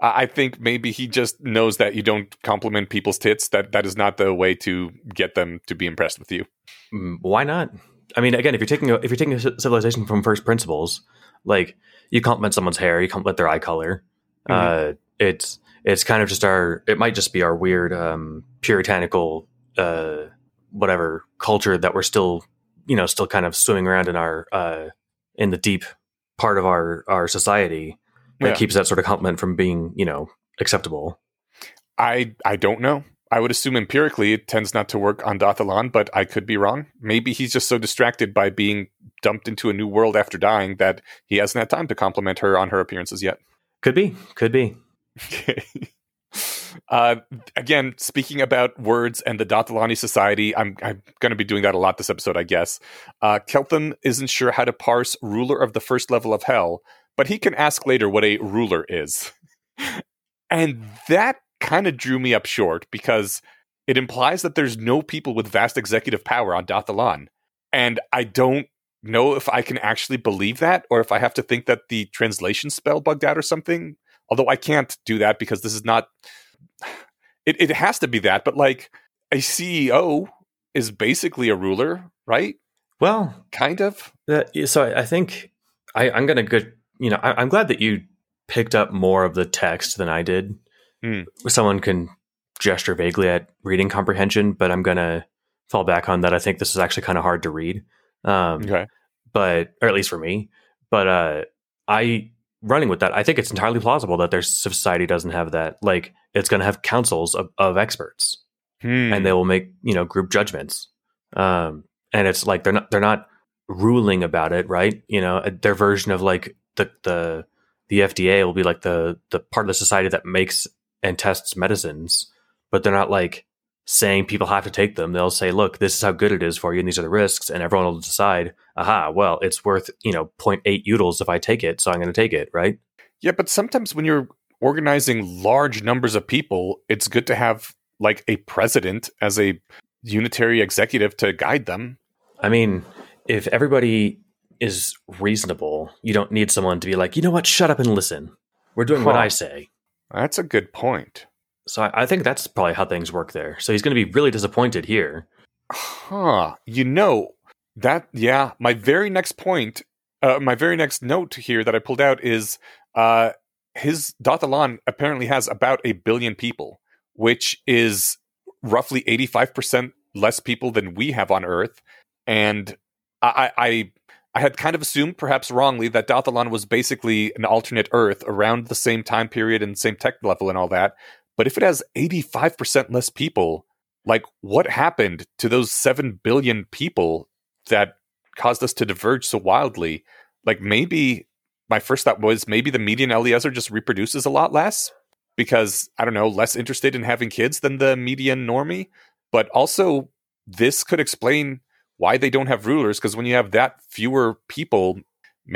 I think maybe he just knows that you don't compliment people's tits. That that is not the way to get them to be impressed with you. mm, why not? I mean, again, if you're taking a, if you're taking a civilization from first principles, like you compliment someone's hair, you compliment their eye color. Uh, it's it's kind of just our. It might just be our weird um, puritanical uh, whatever culture that we're still you know still kind of swimming around in our uh, in the deep part of our our society that Yeah. keeps that sort of compliment from being you know acceptable. I I don't know. I would assume empirically it tends not to work on dath ilan, but I could be wrong. Maybe he's just so distracted by being dumped into a new world after dying that he hasn't had time to compliment her on her appearances yet. Could be, could be. Okay. Uh, again, speaking about words and the dath ilani Society, I'm I'm going to be doing that a lot this episode, I guess. Uh, Keltham isn't sure how to parse ruler of the first level of hell, but he can ask later what a ruler is, and that kind of drew me up short because it implies that there's no people with vast executive power on dath ilan, and I don't know if I can actually believe that or if I have to think that the translation spell bugged out or something although I can't do that because this is not. It it has to be that, but like a CEO is basically a ruler, right? Well, Kind of. Uh, so I, I think I, I'm going to go. You know, I, I'm glad that you picked up more of the text than I did. Hmm. Someone can gesture vaguely at reading comprehension, but I'm going to fall back on that. I think this is actually kind of hard to read, um, Okay. but or at least for me. But uh, I running with that. I think it's entirely plausible that their society doesn't have that. Like, it's going to have councils of, of experts Hmm. and they will make you know group judgments um and it's like they're not they're not ruling about it right you know their version of like the the the FDA will be like the the part of the society that makes and tests medicines but they're not like saying people have to take them they'll say look this is how good it is for you and these are the risks and everyone will decide aha well it's worth you know 0.8 utils if i take it so i'm going to take it right yeah, but sometimes when you're organizing large numbers of people, it's good to have like a president as a unitary executive to guide them. I mean, if everybody is reasonable, you don't need someone to be like, you know what, shut up and listen. We're doing what. I say. That's a good point. So I, I think that's probably how things work there. So he's going to be really disappointed here. Huh. You know, That yeah, my very next point, uh, my very next note here that I pulled out is uh, his dath ilan apparently has about a billion people, which is roughly eighty five percent less people than we have on Earth, and I, I I had kind of assumed, perhaps wrongly, that dath ilan was basically an alternate Earth around the same time period and same tech level and all that. But if it has 85% less people, like what happened to those 7 billion people that caused us to diverge so wildly? Like maybe my first thought was maybe the median Eliezer just reproduces a lot less because, I don't know, less interested in having kids than the median normie. But also, this could explain why they don't have rulers because when you have that fewer people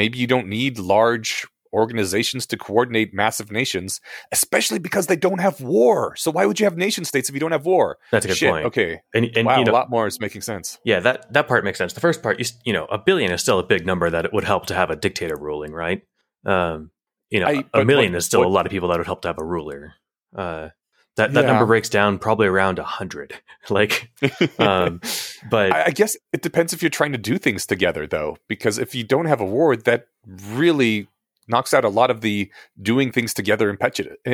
maybe you don't need large organizations to coordinate massive nations especially because they don't have war so why would you have nation states if you don't have war That's a good Shit, point. okay And, and wow you know, a lot more is making sense yeah, that that part makes sense. The first part, you, you know, a billion is still a big number that it would help to have a dictator ruling, right? Um, you know, I- a million what- is still what- a lot of people that would help to have a ruler. Uh, that that Yeah. number breaks down probably around a hundred. like, um, but I, I guess it depends if you're trying to do things together though because if you don't have a ward that really knocks out a lot of the doing things together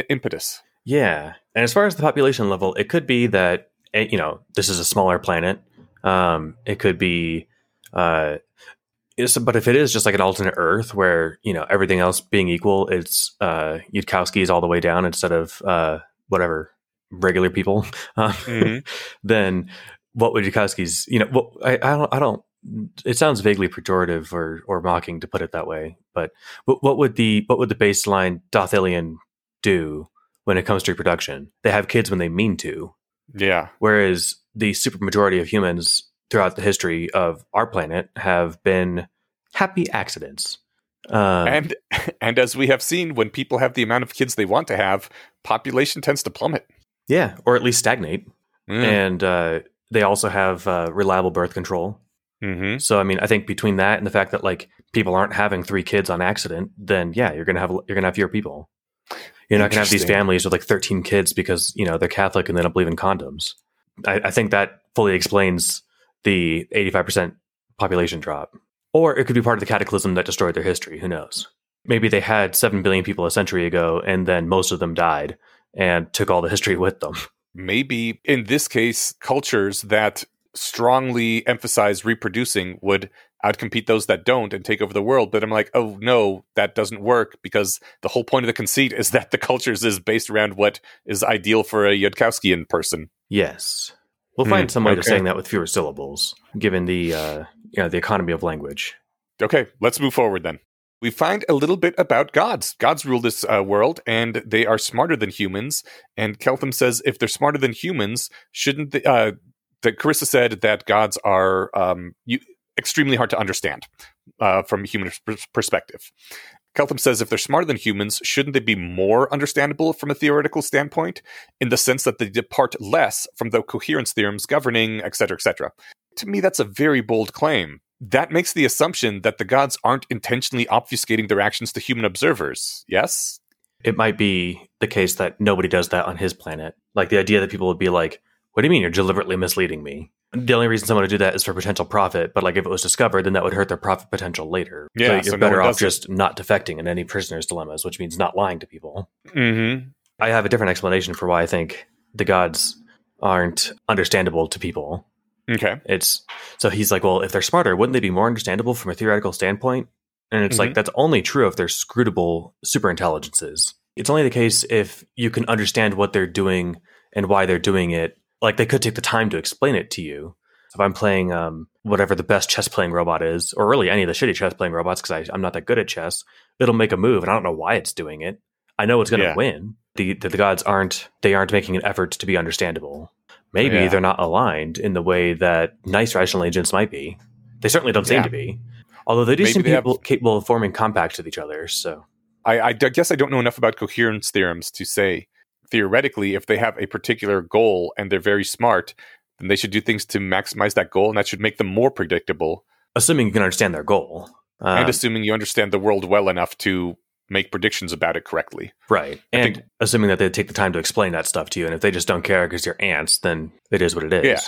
impetus Yeah, and as far as the population level, it could be that eh, you know this is a smaller planet. Um, it could be, uh, but if it is just like an alternate Earth where you know everything else being equal, it's uh, Yudkowsky's all the way down instead of uh, whatever regular people. Uh, Mhm. Then what would Yudkowsky's? You know, well, I, I don't. I don't. It sounds vaguely pejorative or or mocking to put it that way. But what, what would the what would the baseline Dothilian do when it comes to reproduction? They have kids when they mean to, yeah whereas the supermajority of humans throughout the history of our planet have been happy accidents. Um, and and as we have seen when people have the amount of kids they want to have population tends to plummet yeah, or at least stagnate. Mm. And uh, they also have uh, reliable birth control. hmm So I mean, I think between that and the fact that like people aren't having three kids on accident, then yeah, you're gonna have you're gonna have fewer people. You're not gonna have these families with like 13 kids because you know they're Catholic and they don't believe in condoms. I, I think that fully explains the 85 percent population drop, or it could be part of the cataclysm that destroyed their history. Who knows? Maybe they had seven billion people a century ago, and then most of them died and took all the history with them. maybe in this case cultures that strongly emphasize reproducing would outcompete those that don't and take over the world but i'm like oh no that doesn't work because the whole point of the conceit is that the cultures is based around what is ideal for a yudkowskian person Yes. We'll Hmm, find some way to okay. saying that with fewer syllables, given the uh, you know the economy of language. Okay, let's move forward then. We find a little bit about gods. Gods rule this uh, world, and they are smarter than humans. And Keltham says if they're smarter than humans, shouldn't they? Uh, that Carissa said that gods are um, you, extremely hard to understand uh, from a human pers- perspective. Keltham says if they're smarter than humans, shouldn't they be more understandable from a theoretical standpoint, in the sense that they depart less from the coherence theorems governing, etc., etc. To me, that's a very bold claim that makes the assumption that the gods aren't intentionally obfuscating their actions to human observers. Yes? It might be the case that nobody does that on his planet. Like the idea that people would be like, "What do you mean you're deliberately misleading me?" The only reason someone would do that is for potential profit. But like if it was discovered, then that would hurt their profit potential later. Yeah, so you're so better one off does it. just not defecting in any prisoner's dilemmas, which means not lying to people. Mm-hmm. I have a different explanation for why I think the gods aren't understandable to people. Okay. It's so he's like, well, if they're smarter, wouldn't they be more understandable from a theoretical standpoint? And it's Mhm. like that's only true if they're scrutable superintelligences. It's only the case if you can understand what they're doing and why they're doing it. Like they could take the time to explain it to you. If I'm playing um, whatever the best chess playing robot is, or really any of the shitty chess playing robots, because I'm not that good at chess, it'll make a move, and I don't know why it's doing it. I know it's going to Yeah. win. The, the the gods aren't they aren't making an effort to be understandable. Maybe Yeah. they're not aligned in the way that nice rational agents might be. They certainly don't seem Yeah. to be. Although they do Maybe seem they have- capable, capable of forming compacts with each other. So I guess I don't know enough about coherence theorems to say theoretically if they have a particular goal and they're very smart, then they should do things to maximize that goal, and that should make them more predictable. assuming you can understand their goal, um, and assuming you understand the world well enough to make predictions about it correctly. right, I and think- assuming that they take the time to explain that stuff to you, and if they just don't care because you're ants, then it is what it is. Yeah.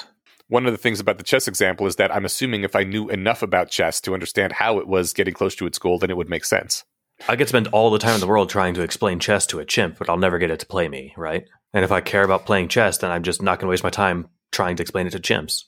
one of the things about the chess example is that I'm assuming if I knew enough about chess to understand how it was getting close to its goal, then it would make sense. I could spend all the time in the world trying to explain chess to a chimp, but I'll never get it to play me, right? And if I care about playing chess, then I'm just not going to waste my time trying to explain it to chimps.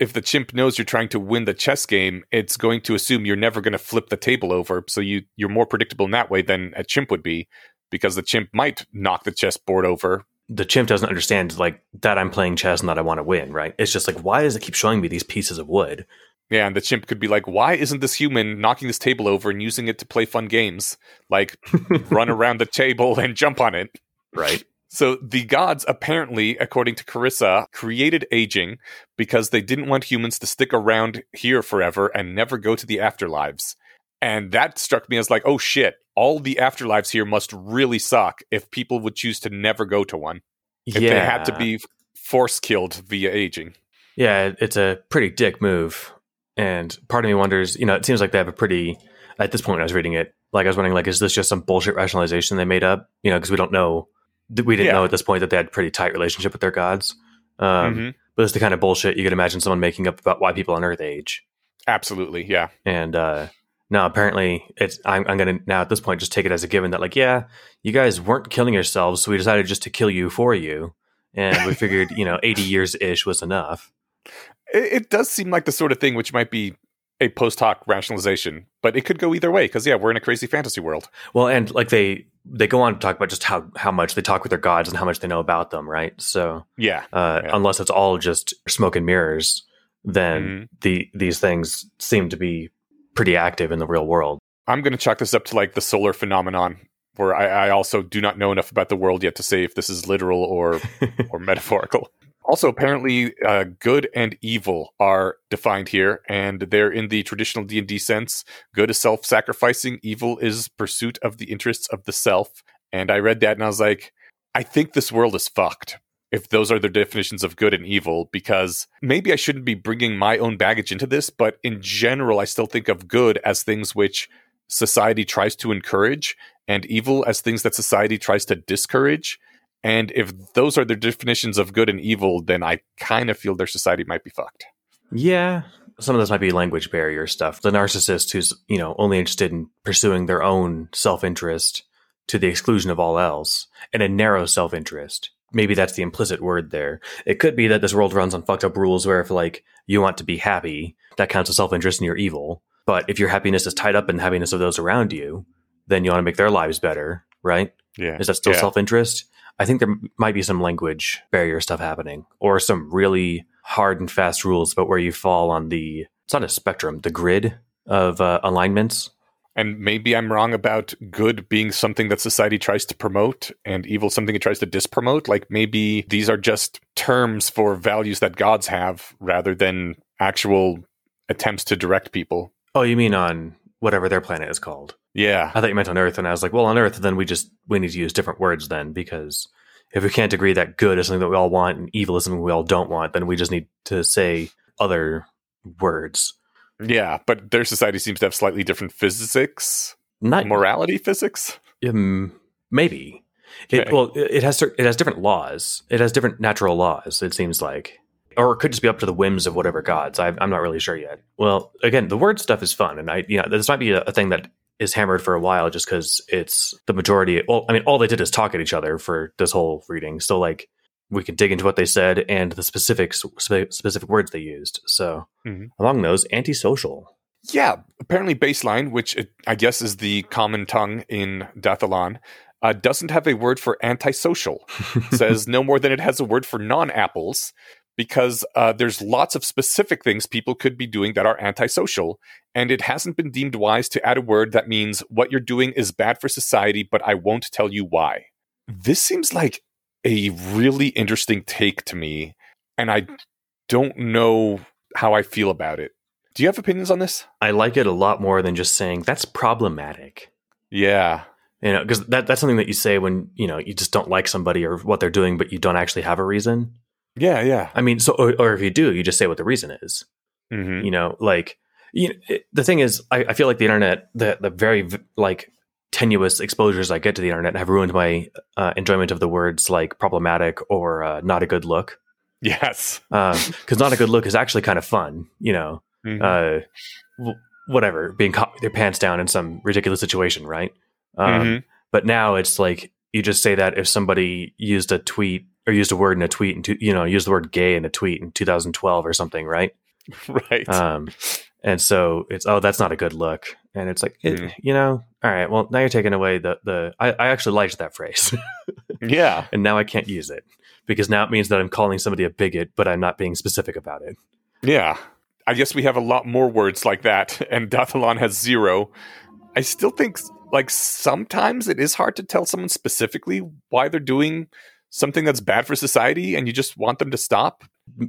If the chimp knows you're trying to win the chess game, it's going to assume you're never going to flip the table over. So you you're more predictable in that way than a chimp would be, because the chimp might knock the chess board over. The chimp doesn't understand like that I'm playing chess and that I want to win, right? It's just like why does it keep showing me these pieces of wood? Yeah, and the chimp could be like, "Why isn't this human knocking this table over and using it to play fun games, like run around the table and jump on it?" Right. So the gods apparently, according to Carissa, created aging because they didn't want humans to stick around here forever and never go to the afterlives. And that struck me as like, oh shit, all the afterlives here must really suck if people would choose to never go to one. If yeah. they had to be force killed via aging. Yeah, it's a pretty dick move. And part of me wonders, you know, it seems like they have a pretty at this point when I was reading it, like I was wondering, like, is this just some bullshit rationalization they made up? You know, because we don't know we didn't yeah. know at this point that they had a pretty tight relationship with their gods. Um, mm-hmm. But it's the kind of bullshit you could imagine someone making up about why people on Earth age. Absolutely, yeah. And uh, now apparently it's I'm, I'm going to now at this point just take it as a given that like yeah, you guys weren't killing yourselves, so we decided just to kill you for you, and we figured you know 80 years ish was enough. It, it does seem like the sort of thing which might be a post hoc rationalization, but it could go either way because yeah, we're in a crazy fantasy world. Well, and like they they go on to talk about just how how much they talk with their gods and how much they know about them, right? So yeah, uh, yeah. unless it's all just smoke and mirrors, then mm-hmm. the these things seem to be pretty active in the real world. I'm going to chalk this up to like the solar phenomenon, where I, I also do not know enough about the world yet to say if this is literal or or metaphorical. Also, apparently, uh, good and evil are defined here, and they're in the traditional D and D sense. Good is self-sacrificing; evil is pursuit of the interests of the self. And I read that, and I was like, I think this world is fucked. If those are the definitions of good and evil, because maybe I shouldn't be bringing my own baggage into this, but in general, I still think of good as things which society tries to encourage, and evil as things that society tries to discourage. And if those are their definitions of good and evil, then I kind of feel their society might be fucked. Yeah. Some of this might be language barrier stuff. The narcissist who's, you know, only interested in pursuing their own self interest to the exclusion of all else and a narrow self interest. Maybe that's the implicit word there. It could be that this world runs on fucked up rules where if like you want to be happy, that counts as self interest and you're evil. But if your happiness is tied up in the happiness of those around you, then you want to make their lives better, right? Yeah. Is that still yeah. self interest? I think there might be some language barrier stuff happening or some really hard and fast rules about where you fall on the, it's not a spectrum, the grid of uh, alignments. And maybe I'm wrong about good being something that society tries to promote and evil something it tries to dispromote. Like maybe these are just terms for values that gods have rather than actual attempts to direct people. Oh, you mean on whatever their planet is called? Yeah. I thought you meant on Earth, and I was like, well, on Earth, then we just we need to use different words then because if we can't agree that good is something that we all want and evil is something we all don't want, then we just need to say other words. Yeah, but their society seems to have slightly different physics, not morality physics. Um, maybe. Okay. It, well, it has it has different laws. It has different natural laws. It seems like, or it could just be up to the whims of whatever gods. I, am not really sure yet. Well, again, the word stuff is fun, and I, you know, this might be a, a thing that is hammered for a while just because it's the majority. Well, I mean, all they did is talk at each other for this whole reading. So, like, we could dig into what they said and the specifics, spe- specific words they used. So, mm-hmm. among those, antisocial. Yeah, apparently baseline, which it, I guess is the common tongue in dath ilan, uh, doesn't have a word for antisocial. says no more than it has a word for non-apples because uh, there's lots of specific things people could be doing that are antisocial. And it hasn't been deemed wise to add a word that means what you're doing is bad for society, but I won't tell you why. This seems like a really interesting take to me. And I don't know how I feel about it. Do you have opinions on this? I like it a lot more than just saying that's problematic. Yeah. You know, because that, that's something that you say when, you know, you just don't like somebody or what they're doing, but you don't actually have a reason. Yeah, yeah. I mean, so or, or if you do, you just say what the reason is. Mm-hmm. You know, like you know, it, the thing is, I, I, feel like the internet, the the very like tenuous exposures I get to the internet have ruined my uh, enjoyment of the words like problematic or uh, not a good look. Yes. Because not a good look is actually kind of fun, you know. Mhm. Uh, w- whatever, being caught with your pants down in some ridiculous situation, right? Um, Mhm. But now it's like you just say that if somebody used a tweet or used a word in a tweet, and you know, used the word gay in a tweet in 2012 or something, right? right. Um, and so it's oh, that's not a good look, and it's like it, Mhm. you know, all right, well now you're taking away the the. I, I actually liked that phrase, yeah. and now I can't use it because now it means that I'm calling somebody a bigot, but I'm not being specific about it. Yeah. I guess we have a lot more words like that, and dath ilan has zero. I still think, like, sometimes it is hard to tell someone specifically why they're doing something that's bad for society, and you just want them to stop.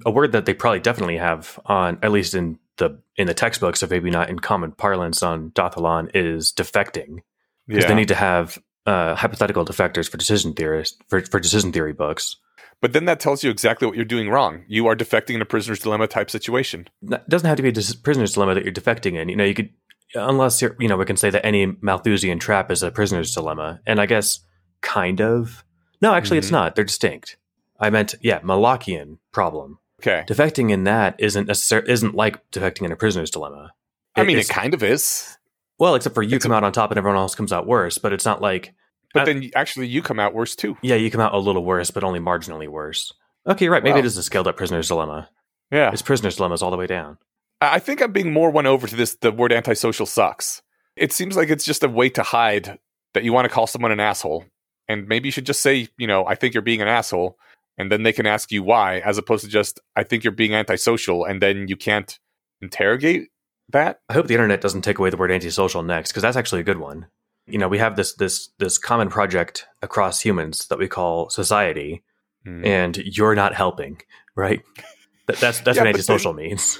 a word that they probably definitely have on at least in the in the textbooks, or maybe not in common parlance on dath ilan, is defecting because Yeah. they need to have uh, hypothetical defectors for decision theorists for, for decision theory books. but then that tells you exactly what you're doing wrong. You are defecting in a prisoner's dilemma type situation. It doesn't have to be a dis- prisoner's dilemma that you're defecting in. You know, you could unless you're you know we can say that any Malthusian trap is a prisoner's dilemma, and I guess kind of no, actually it's Mhm. not. They're distinct. I meant yeah, Molochian problem. Okay. Defecting in that isn't necessar- isn't like defecting in a prisoner's dilemma. I mean, it kind of is. Well, except for you It's come out on top and everyone else comes out worse, but it's not like But Uh, then actually, you come out worse too. yeah, you come out a little worse, but only marginally worse. Okay, right. Maybe Well- it is a scaled up prisoner's dilemma. Yeah. It's prisoner's dilemmas all the way down. I I think I'm being more won over to this. The word antisocial sucks. It seems like it's just a way to hide that you want to call someone an asshole. And maybe you should just say, you know, I think you're being an asshole. And then they can ask you why, as opposed to just, I think you're being antisocial. And then you can't interrogate that. I hope the internet doesn't take away the word antisocial next, because that's actually a good one. You know, we have this this this common project across humans that we call society, Mm. and you're not helping, right? That, that's that's Yeah, what antisocial means.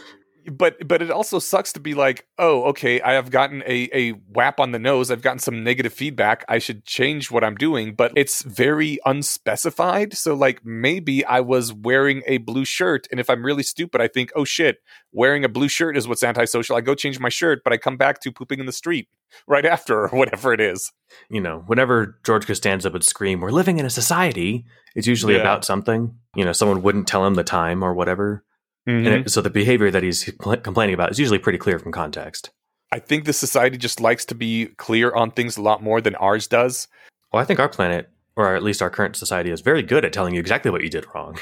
But but it also sucks to be like, oh, okay, I have gotten a a whap on the nose. I've gotten some negative feedback. I should change what I'm doing, but it's very unspecified. So like maybe I was wearing a blue shirt, and if I'm really stupid, I think, oh shit, wearing a blue shirt is what's antisocial. I go change my shirt, but I come back to pooping in the street right after or whatever it is. You know, whenever George Costanza would scream, "We're living in a society," it's usually Yeah. about something. You know, someone wouldn't tell him the time or whatever. And mm-hmm. it, so the behavior that he's compl- complaining about is usually pretty clear from context. I think the society just likes to be clear on things a lot more than ours does. Well, I think our planet, or at least our current society, is very good at telling you exactly what you did wrong.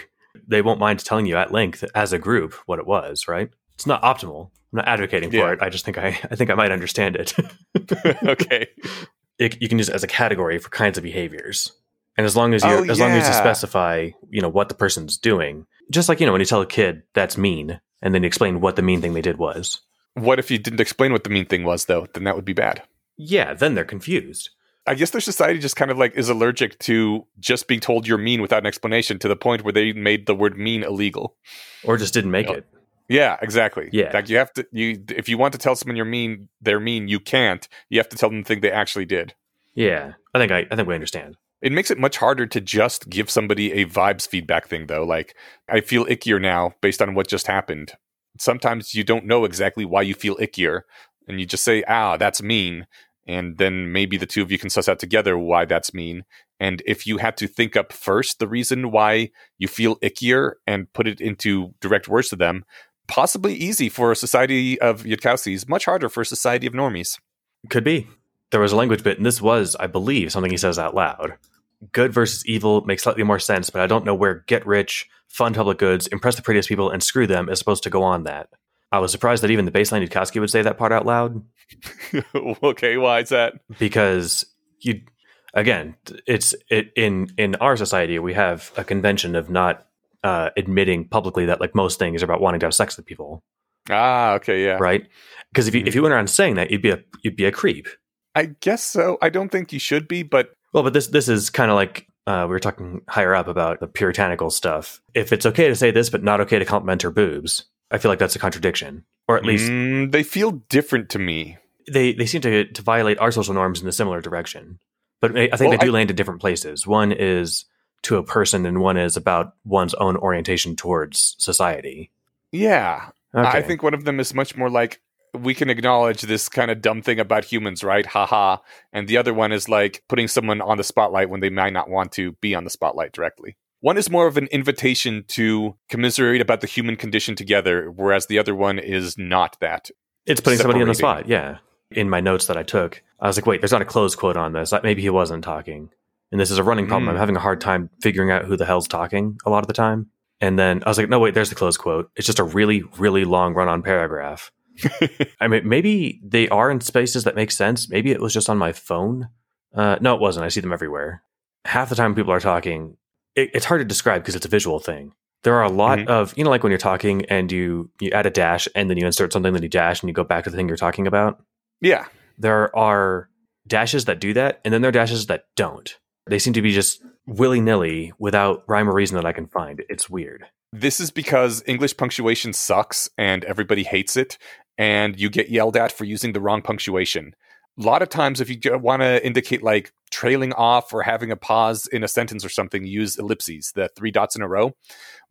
They won't mind telling you at length as a group what it was, right? It's not optimal. I'm not advocating for it. I just think I, I think I might understand it. okay. it. You can use it as a category for kinds of behaviors. And as long as you Oh, as long as you specify, you know, what the person's doing, just like you know when you tell a kid that's mean, and then you explain what the mean thing they did was. What if you didn't explain what the mean thing was, though? Then that would be bad. Yeah, then they're confused. I guess their society just kind of like is allergic to just being told you're mean without an explanation to the point where they made the word mean illegal. Or just didn't make Yeah. it. Yeah, exactly. Yeah. Like you have to you if you want to tell someone you're mean, they're mean, you can't. You have to tell them the thing they actually did. Yeah. I think I, I think we understand. It makes it much harder to just give somebody a vibes feedback thing though. Like I feel ickier now based on what just happened. Sometimes you don't know exactly why you feel ickier and you just say, "Ah, that's mean." And then maybe the two of you can suss out together why that's mean. And if you had to think up first the reason why you feel ickier and put it into direct words to them, possibly easy for a society of Yudkowskys, much harder for a society of normies. Could be. There was a language bit, and this was, I believe, something he says out loud. Good versus evil makes slightly more sense, but I don't know where get rich, fund public goods, impress the prettiest people, and screw them is supposed to go on that. I was surprised that even the baseline Yudkowsky would say that part out loud okay, why is that? because you, again, it's it in in our society we have a convention of not uh, admitting publicly that like most things are about wanting to have sex with people, Ah, okay, yeah. right? Because if you if you went around saying that, you'd be a you'd be a creep. I guess so. I don't think you should be, but Well, but this this is kind of like uh, we were talking higher up about the puritanical stuff. If it's okay to say this, but not okay to compliment her boobs, I feel like that's a contradiction, or at least Mm, they feel different to me. they they seem to to violate our social norms in a similar direction. But I think Well, they do I- land in different places. One is to a person, and one is about one's own orientation towards society. Yeah. Okay. I think one of them is much more like we can acknowledge this kind of dumb thing about humans, right? Haha. And the other one is like putting someone on the spotlight when they might not want to be on the spotlight directly. One is more of an invitation to commiserate about the human condition together, whereas the other one is not that. It's putting somebody on the spot. Yeah. In my notes that I took, I was like, wait, there's not a close quote on this. Like, Maybe he wasn't talking. And this is a running problem. Mm. I'm having a hard time figuring out who the hell's talking a lot of the time. And then I was like, no, wait, there's the close quote. It's just a really, really long run on paragraph. I mean, maybe they are in spaces that make sense. Maybe it was just on my phone. Uh, no, it wasn't. I see them everywhere. Half the time people are talking, it, it's hard to describe because it's a visual thing. There are a lot Mhm. of, you know, like when you're talking and you you add a dash and then you insert something, then you dash and you go back to the thing you're talking about. Yeah. There are dashes that do that, and then there are dashes that don't. They seem to be just willy nilly without rhyme or reason that I can find. It's weird. This is because English punctuation sucks and everybody hates it, and you get yelled at for using the wrong punctuation. A lot of times, if you want to indicate like trailing off or having a pause in a sentence or something, use ellipses, the three dots in a row.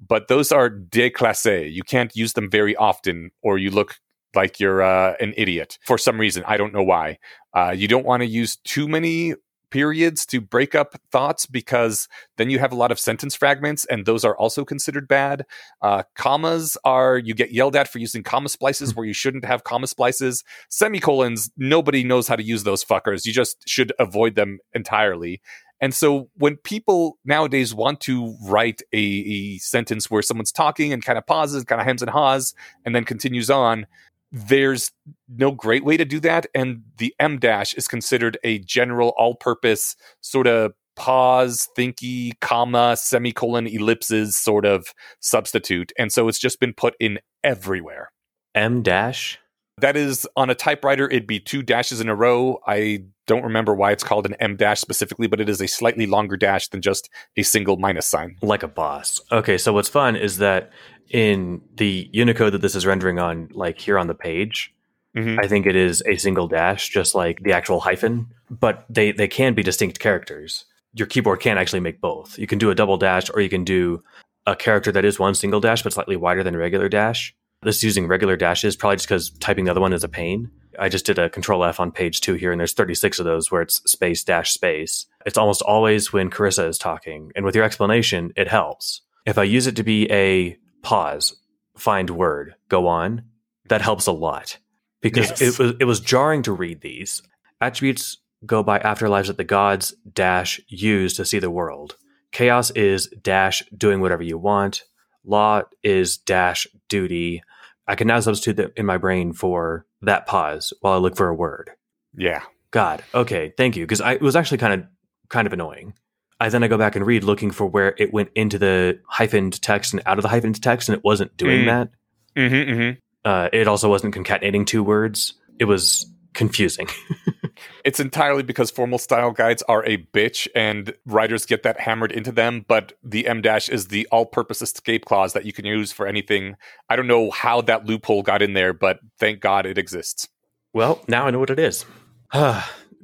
But those are déclassés. You can't use them very often, or you look like you're uh, an idiot for some reason. I don't know why. Uh, you don't want to use too many periods to break up thoughts because then you have a lot of sentence fragments and those are also considered bad. Uh, commas are you get yelled at for using comma splices where you shouldn't have comma splices. Semicolons nobody knows how to use those fuckers. You just should avoid them entirely. And so when people nowadays want to write a, a sentence where someone's talking and kind of pauses kind of hems and haws and then continues on there's no great way to do that and the em dash is considered a general all-purpose sort of pause thinky comma semicolon ellipses sort of substitute and so it's just been put in everywhere em dash. That is on a typewriter it'd be two dashes in a row i don't remember why it's called an em dash specifically but it is a slightly longer dash than just a single minus sign like a boss. Okay, so what's fun is that in the Unicode that this is rendering on, like here on the page, Mhm. I think it is a single dash, just like the actual hyphen. But they they can be distinct characters. Your keyboard can actually make both. You can do a double dash, or you can do a character that is one single dash but slightly wider than a regular dash. This is using regular dashes, probably just because typing the other one is a pain. I just did a control F on page two here, and there's 36 of those where it's space dash space. It's almost always when Carissa is talking, and with your explanation, it helps. If I use it to be a pause, find word, go on, that helps a lot because Yes. it was it was jarring to read these attributes go by afterlives that the gods dash use to see the world. Chaos is dash doing whatever you want. Law is dash duty. I can now substitute that in my brain for that pause while I look for a word. yeah God, okay, thank you. Because it was actually kind of kind of annoying. I then I go back and read looking for where it went into the hyphened text and out of the hyphened text, and it wasn't doing Mm. that. mm-hmm, mm-hmm. Uh, it also wasn't concatenating two words. It was confusing. It's entirely because formal style guides are a bitch and writers get that hammered into them, but the em dash is the all purpose escape clause that you can use for anything. I don't know how that loophole got in there, but thank God it exists. well, now I know what it is.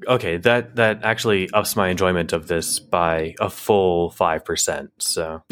okay, that that actually ups my enjoyment of this by a full five percent. So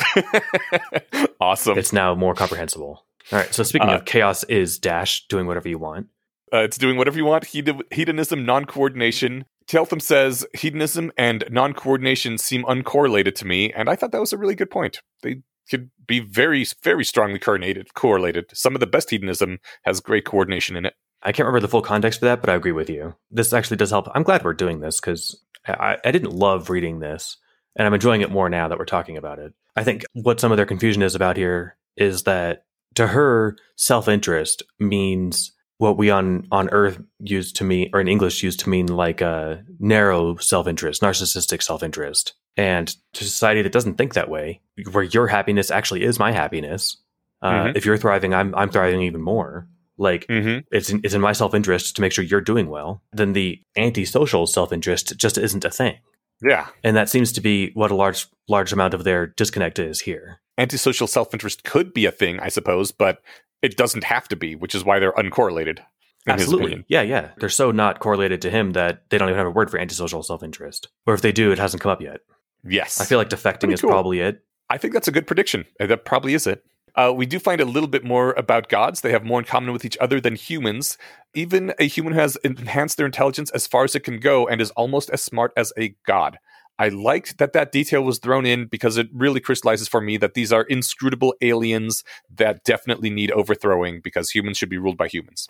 awesome. it's now more comprehensible. All right. So speaking Uh, of chaos, is dash doing whatever you want? Uh, it's doing whatever you want. Hed- hedonism, non coordination. Keltham says hedonism and non coordination seem uncorrelated to me, and I thought that was a really good point. They could be very, very strongly correlated. Correlated. Some of the best hedonism has great coordination in it. I can't remember the full context for that, but I agree with you. This actually does help. I'm glad we're doing this because I, I didn't love reading this, and I'm enjoying it more now that we're talking about it. I think what some of their confusion is about here is that to her, self interest means what we on on Earth use to mean, or in English use to mean like a narrow self interest, narcissistic self interest. And to society that doesn't think that way, where your happiness actually is my happiness. Uh, Mhm. If you're thriving, I'm I'm thriving even more. Like Mm-hmm. it's in, it's in my self interest to make sure you're doing well, then the antisocial self interest just isn't a thing. Yeah. And that seems to be what a large large amount of their disconnect is here. Antisocial self interest could be a thing, I suppose, but it doesn't have to be, which is why they're uncorrelated. Absolutely. Yeah, yeah. They're so not correlated to him that they don't even have a word for antisocial self interest. Or if they do, it hasn't come up yet. Yes. I feel like defecting Pretty is cool. probably it. I think that's a good prediction. Uh, That probably is it. Uh, we do find a little bit more about gods. They have more in common with each other than humans. Even a human who has enhanced their intelligence as far as it can go and is almost as smart as a god. I liked that that detail was thrown in because it really crystallizes for me that these are inscrutable aliens that definitely need overthrowing because humans should be ruled by humans.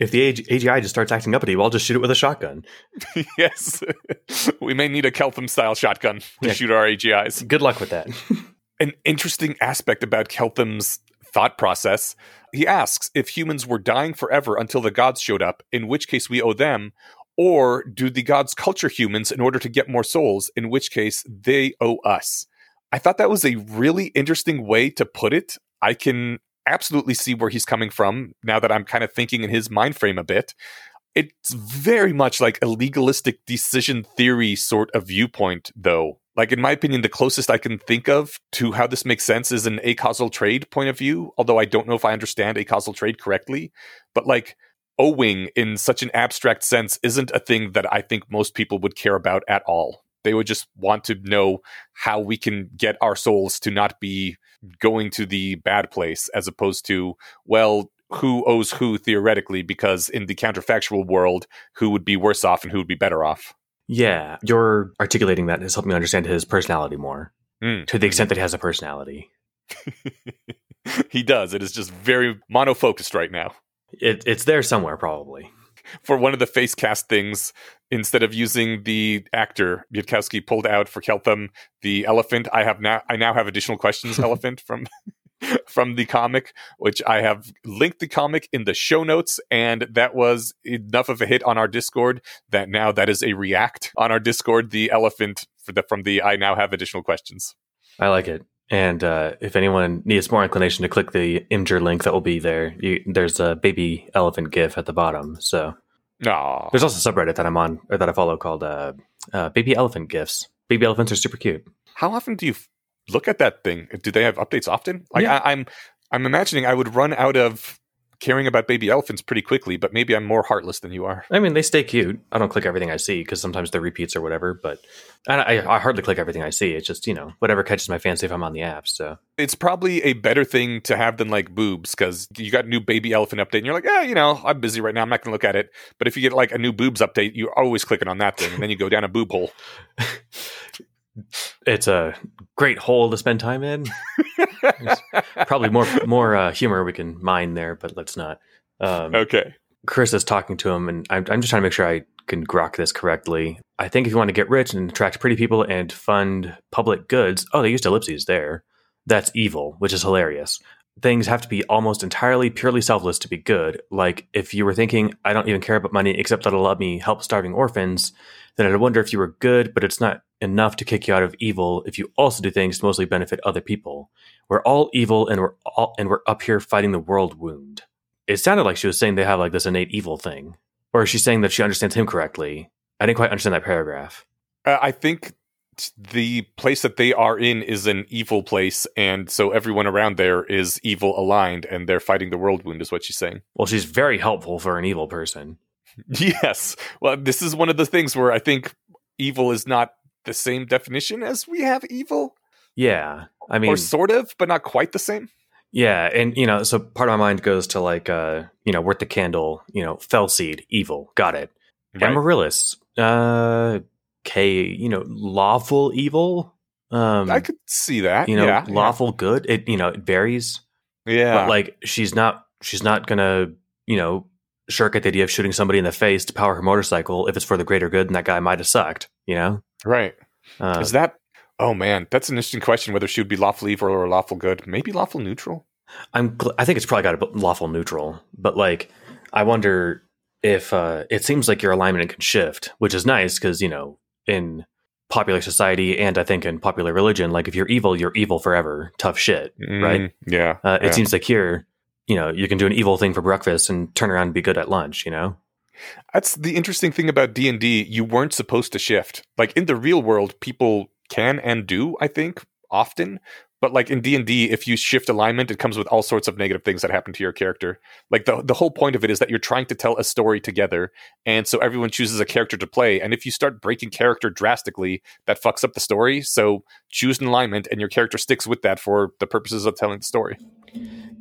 If the AGI just starts acting uppity, well, I'll just shoot it with a shotgun. yes. we may need a Keltham style shotgun to yeah. shoot our AGIs. Good luck with that. An interesting aspect about Keltham's thought process he asks if humans were dying forever until the gods showed up, in which case we owe them, or do the gods culture humans in order to get more souls, in which case they owe us? I thought that was a really interesting way to put it. I can absolutely see where he's coming from now that I'm kind of thinking in his mind frame a bit. It's very much like a legalistic decision theory sort of viewpoint, though. Like, in my opinion, the closest I can think of to how this makes sense is an acausal trade point of view, although I don't know if I understand acausal trade correctly. But, like, owing in such an abstract sense isn't a thing that I think most people would care about at all. They would just want to know how we can get our souls to not be going to the bad place as opposed to, well, who owes who theoretically, because in the counterfactual world, who would be worse off and who would be better off. Yeah, you're articulating that has helped me understand his personality more mm. to the extent that he has a personality. he does. It is just very monofocused right now. It, it's there somewhere, probably. For one of the face cast things, instead of using the actor Yudkowsky pulled out for Keltham the elephant, I have now I now have additional questions elephant from from the comic, which I have linked the comic in the show notes, and that was enough of a hit on our Discord that now that is a react on our Discord. The elephant for the from the I now have additional questions. I like it. And uh, if anyone needs more inclination to click the Imgur link that will be there, you, there's a baby elephant GIF at the bottom. So there's also a subreddit that I'm on or that I follow called uh, uh, Baby Elephant GIFs. Baby elephants are super cute. How often do you look at that thing? Do they have updates often? Like yeah. I, I'm, I'm imagining I would run out of caring about baby elephants pretty quickly, but maybe I'm more heartless than you are. I mean, they stay cute. I don't click everything I see because sometimes they're repeats or whatever, but I, I, hardly click everything I see. It's just, you know, whatever catches my fancy if I'm on the app. So it's probably a better thing to have than like boobs because you got a new baby elephant update and you're like, yeah, you know, I'm busy right now. I'm not going to look at it. But if you get like a new boobs update, you're always clicking on that thing and then you go down a boob hole. it's a great hole to spend time in. probably more more uh, humor we can mine there, but let's not. Um, okay. Chris is talking to him, and I'm, I'm just trying to make sure I can grok this correctly. I think if you want to get rich and attract pretty people and fund public goods, oh, they used ellipses there. That's evil, which is hilarious. Things have to be almost entirely purely selfless to be good. Like if you were thinking, I don't even care about money except that it'll let me help starving orphans, then I'd wonder if you were good, but it's not enough to kick you out of evil if you also do things to mostly benefit other people. We're all evil and we're all and we're up here fighting the world wound. It sounded like she was saying they have like this innate evil thing. Or is she saying that she understands him correctly? I didn't quite understand that paragraph. Uh, I think the place that they are in is an evil place, and so everyone around there is evil aligned, and they're fighting the world wound, is what she's saying. Well, she's very helpful for an evil person. Yes. Well, this is one of the things where I think evil is not the same definition as we have evil. Yeah. I mean, or sort of, but not quite the same. Yeah, and you know, so part of my mind goes to like, uh, you know, worth the candle, you know, Fel Seed, evil, got it. Right. Amaryllis, uh, K, you know, lawful evil. Um, I could see that. You know, yeah, lawful yeah. good. It you know it varies. Yeah, but like she's not she's not gonna you know shirk at the idea of shooting somebody in the face to power her motorcycle if it's for the greater good, and that guy might have sucked. You know, right? Uh, Is that? Oh man, that's an interesting question. Whether she would be lawful evil or lawful good, maybe lawful neutral. I'm. I think it's probably got a lawful neutral, but like, I wonder if uh, it seems like your alignment can shift, which is nice because you know in popular society and I think in popular religion, like if you're evil, you're evil forever. Tough shit, mm, right? Yeah. Uh, it yeah. seems like here you know, you can do an evil thing for breakfast and turn around and be good at lunch, you know? That's the interesting thing about D&D, you weren't supposed to shift. Like in the real world, people can and do, I think, often, but like in d&d if you shift alignment it comes with all sorts of negative things that happen to your character. Like the, the whole point of it is that you're trying to tell a story together and so everyone chooses a character to play and if you start breaking character drastically that fucks up the story. So choose an alignment and your character sticks with that for the purposes of telling the story.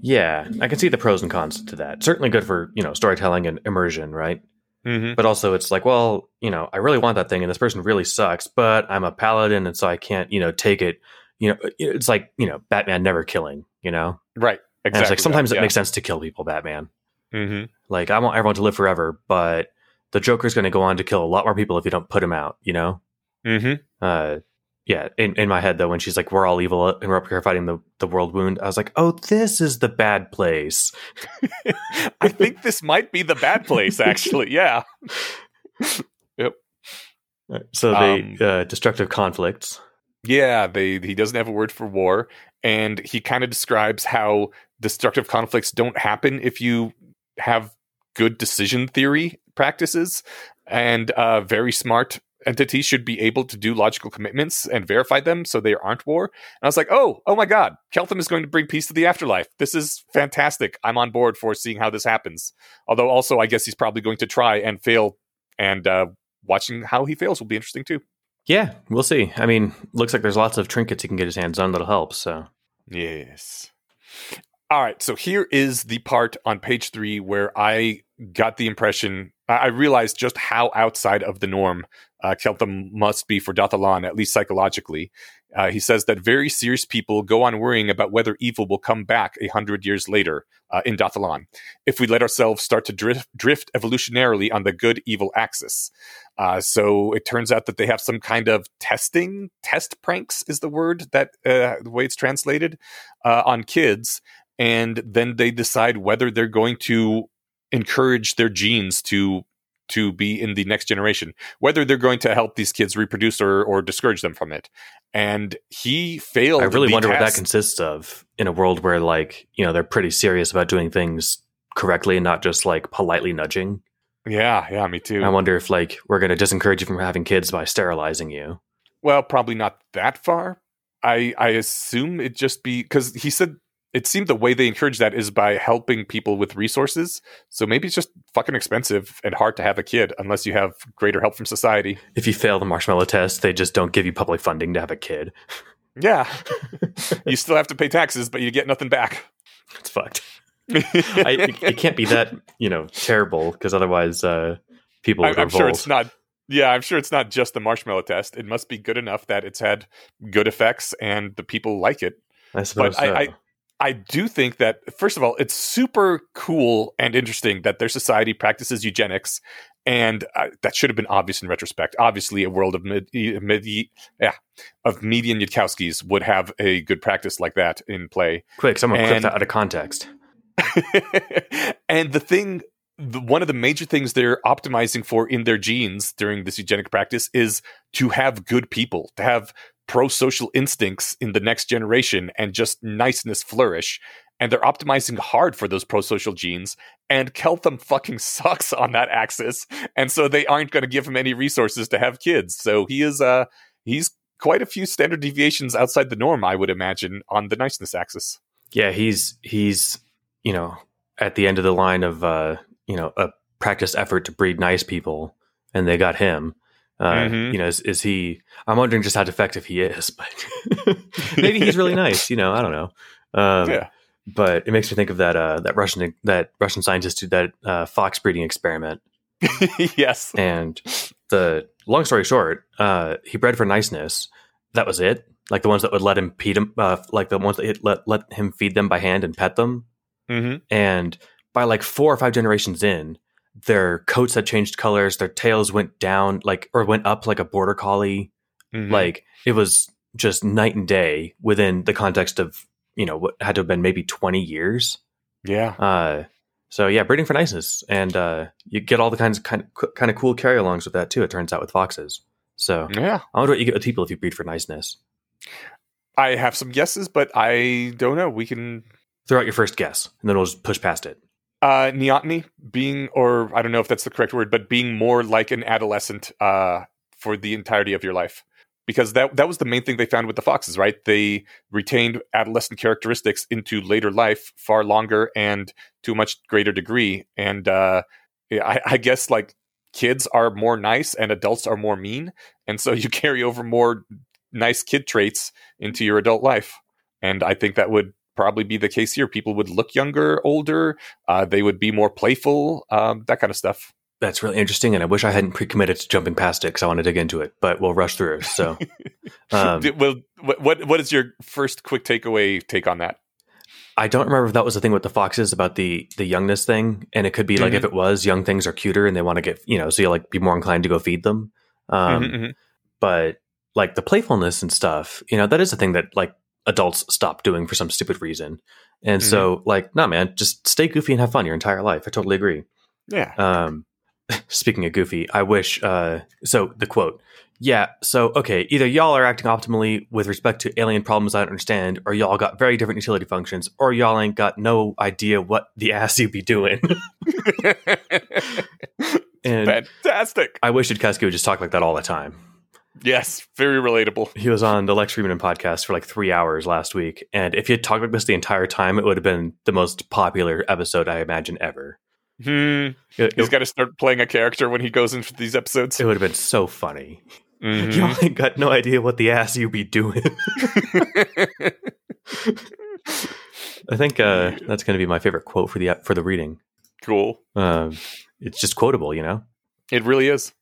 Yeah i can see the pros and cons to that. Certainly good for you know storytelling and immersion right Mm-hmm. But also, it's like, well, you know, I really want that thing, and this person really sucks, but I'm a paladin, and so I can't, you know, take it. You know, it's like, you know, Batman never killing, you know? Right. And Exactly. it's like sometimes that, it makes sense to kill people, Batman. hmm Like, I want everyone to live forever, but the Joker's going to go on to kill a lot more people if you don't put him out, you know? hmm Uh, yeah, in, in my head, though, when she's like, we're all evil and we're up here fighting the, the world wound, I was like, oh, this is the bad place. I think this might be the bad place, actually. Yeah. Yep. So Um, the uh, destructive conflicts. Yeah, they he doesn't have a word for war, and he kind of describes how destructive conflicts don't happen if you have good decision theory practices, and uh, very smart entities should be able to do logical commitments and verify them so they aren't war. And I was like, oh, oh my god, Keltham is going to bring peace to the afterlife. This is fantastic. I'm on board for seeing how this happens. Although also, I guess he's probably going to try and fail, and uh, watching how he fails will be interesting too. Yeah, we'll see. I mean, looks like there's lots of trinkets he can get his hands on that'll help. So Yes. All right. So here is the part on page three where I got the impression, I realized just how outside of the norm uh, Keltham must be for dath ilan, at least psychologically. Uh, he says that very serious people go on worrying about whether evil will come back a hundred years later uh, in dath ilan if we let ourselves start to drift, drift evolutionarily on the good evil axis. Uh, so it turns out that they have some kind of testing, test pranks is the word that uh, the way it's translated uh, on kids, and then they decide whether they're going to encourage their genes to to be in the next generation, whether they're going to help these kids reproduce or or discourage them from it. And he failed. I really wonder what that consists of in a world where, like, you know, they're pretty serious about doing things correctly and not just like politely nudging. Yeah, yeah, me too. I wonder if like we're going to disencourage you from having kids by sterilizing you. Well, probably not that far. I I assume it just be because he said it seemed the way they encourage that is by helping people with resources. So maybe it's just fucking expensive and hard to have a kid unless you have greater help from society. If you fail the marshmallow test, they just don't give you public funding to have a kid. Yeah, you still have to pay taxes, but you get nothing back. It's fucked. I, it, it can't be that you know terrible because otherwise uh, people I, would I'm revolt. sure it's not. Yeah, I'm sure it's not just the marshmallow test. It must be good enough that it's had good effects and the people like it. I suppose I- so. I- I do think that first of all, it's super cool and interesting that their society practices eugenics, and uh, that should have been obvious in retrospect. Obviously, a world of mid, mid yeah, of median Yudkowskys would have a good practice like that in play. Quick, someone clip and- that out of context. and the thing, the, one of the major things they're optimizing for in their genes during this eugenic practice is to have good people, to have pro social instincts in the next generation and just niceness flourish. And they're optimizing hard for those pro social genes. And Keltham fucking sucks on that axis. And so they aren't going to give him any resources to have kids. So he is, uh, he's quite a few standard deviations outside the norm, I would imagine, on the niceness axis. Yeah, he's he's you know at the end of the line of uh, you know a practice effort to breed nice people, and they got him. Uh, Mhm. You know, is, is he? I'm wondering just how defective he is, but maybe he's really nice. You know, I don't know. Um, Yeah. But it makes me think of that uh, that Russian that Russian scientist who did that uh, fox breeding experiment. yes. And the long story short, uh, he bred for niceness. That was it. Like the ones that would let him feed him, uh, like the ones that let let him feed them by hand and pet them. hmm And by like four or five generations in, their coats had changed colors. Their tails went down, like or went up like a border collie. Mm-hmm. Like it was just night and day within the context of you know what had to have been maybe twenty years. yeah. Uh, so yeah, breeding for niceness, and uh, you get all the kinds of kind of, kind of cool carry alongs with that too. It turns out with foxes. So Yeah. I wonder what you get with people if you breed for niceness. I have some guesses, but I don't know. We can Throw out your first guess, and then we'll just push past it. Uh neoteny being or I don't know if that's the correct word, but being more like an adolescent uh for the entirety of your life. Because that that was the main thing they found with the foxes, right? They retained adolescent characteristics into later life far longer and to a much greater degree. And uh I, I guess like kids are more nice and adults are more mean. And so you carry over more nice kid traits into your adult life. And I think that would probably be the case here. People would look younger, older. Uh, they would be more playful, um, that kind of stuff. that's really interesting, and I wish I hadn't pre-committed to jumping past it because I want to dig into it, but we'll rush through. So, um, well, what, what is your first quick takeaway take on that? I don't remember if that was the thing with the foxes about the the youngness thing, and it could be like Mhm. if it was young things are cuter and they want to get you know, so you like be more inclined to go feed them. Um, Mhm, mhm. But like the playfulness and stuff, you know, that is a thing that like adults stop doing for some stupid reason. And so, like, nah, man, just stay goofy and have fun your entire life. I totally agree. Yeah. Um, speaking of goofy, I wish. Uh, so the quote, yeah. So okay, either y'all are acting optimally with respect to alien problems I don't understand, or y'all got very different utility functions, or y'all ain't got no idea what the ass you be doing. and Fantastic. I wish Casky would just talk like that all the time. Yes, very relatable. He was on the Lex Fridman podcast for like three hours last week, and if he had talked like this the entire time, it would have been the most popular episode I imagine ever. Hmm. It, He's got to start playing a character when he goes into these episodes. it would have been so funny. Mhm. Y'all got no idea what the ass you be doing. I think uh, that's going to be my favorite quote for the for the reading. cool. Um, it's just quotable, you know. It really is.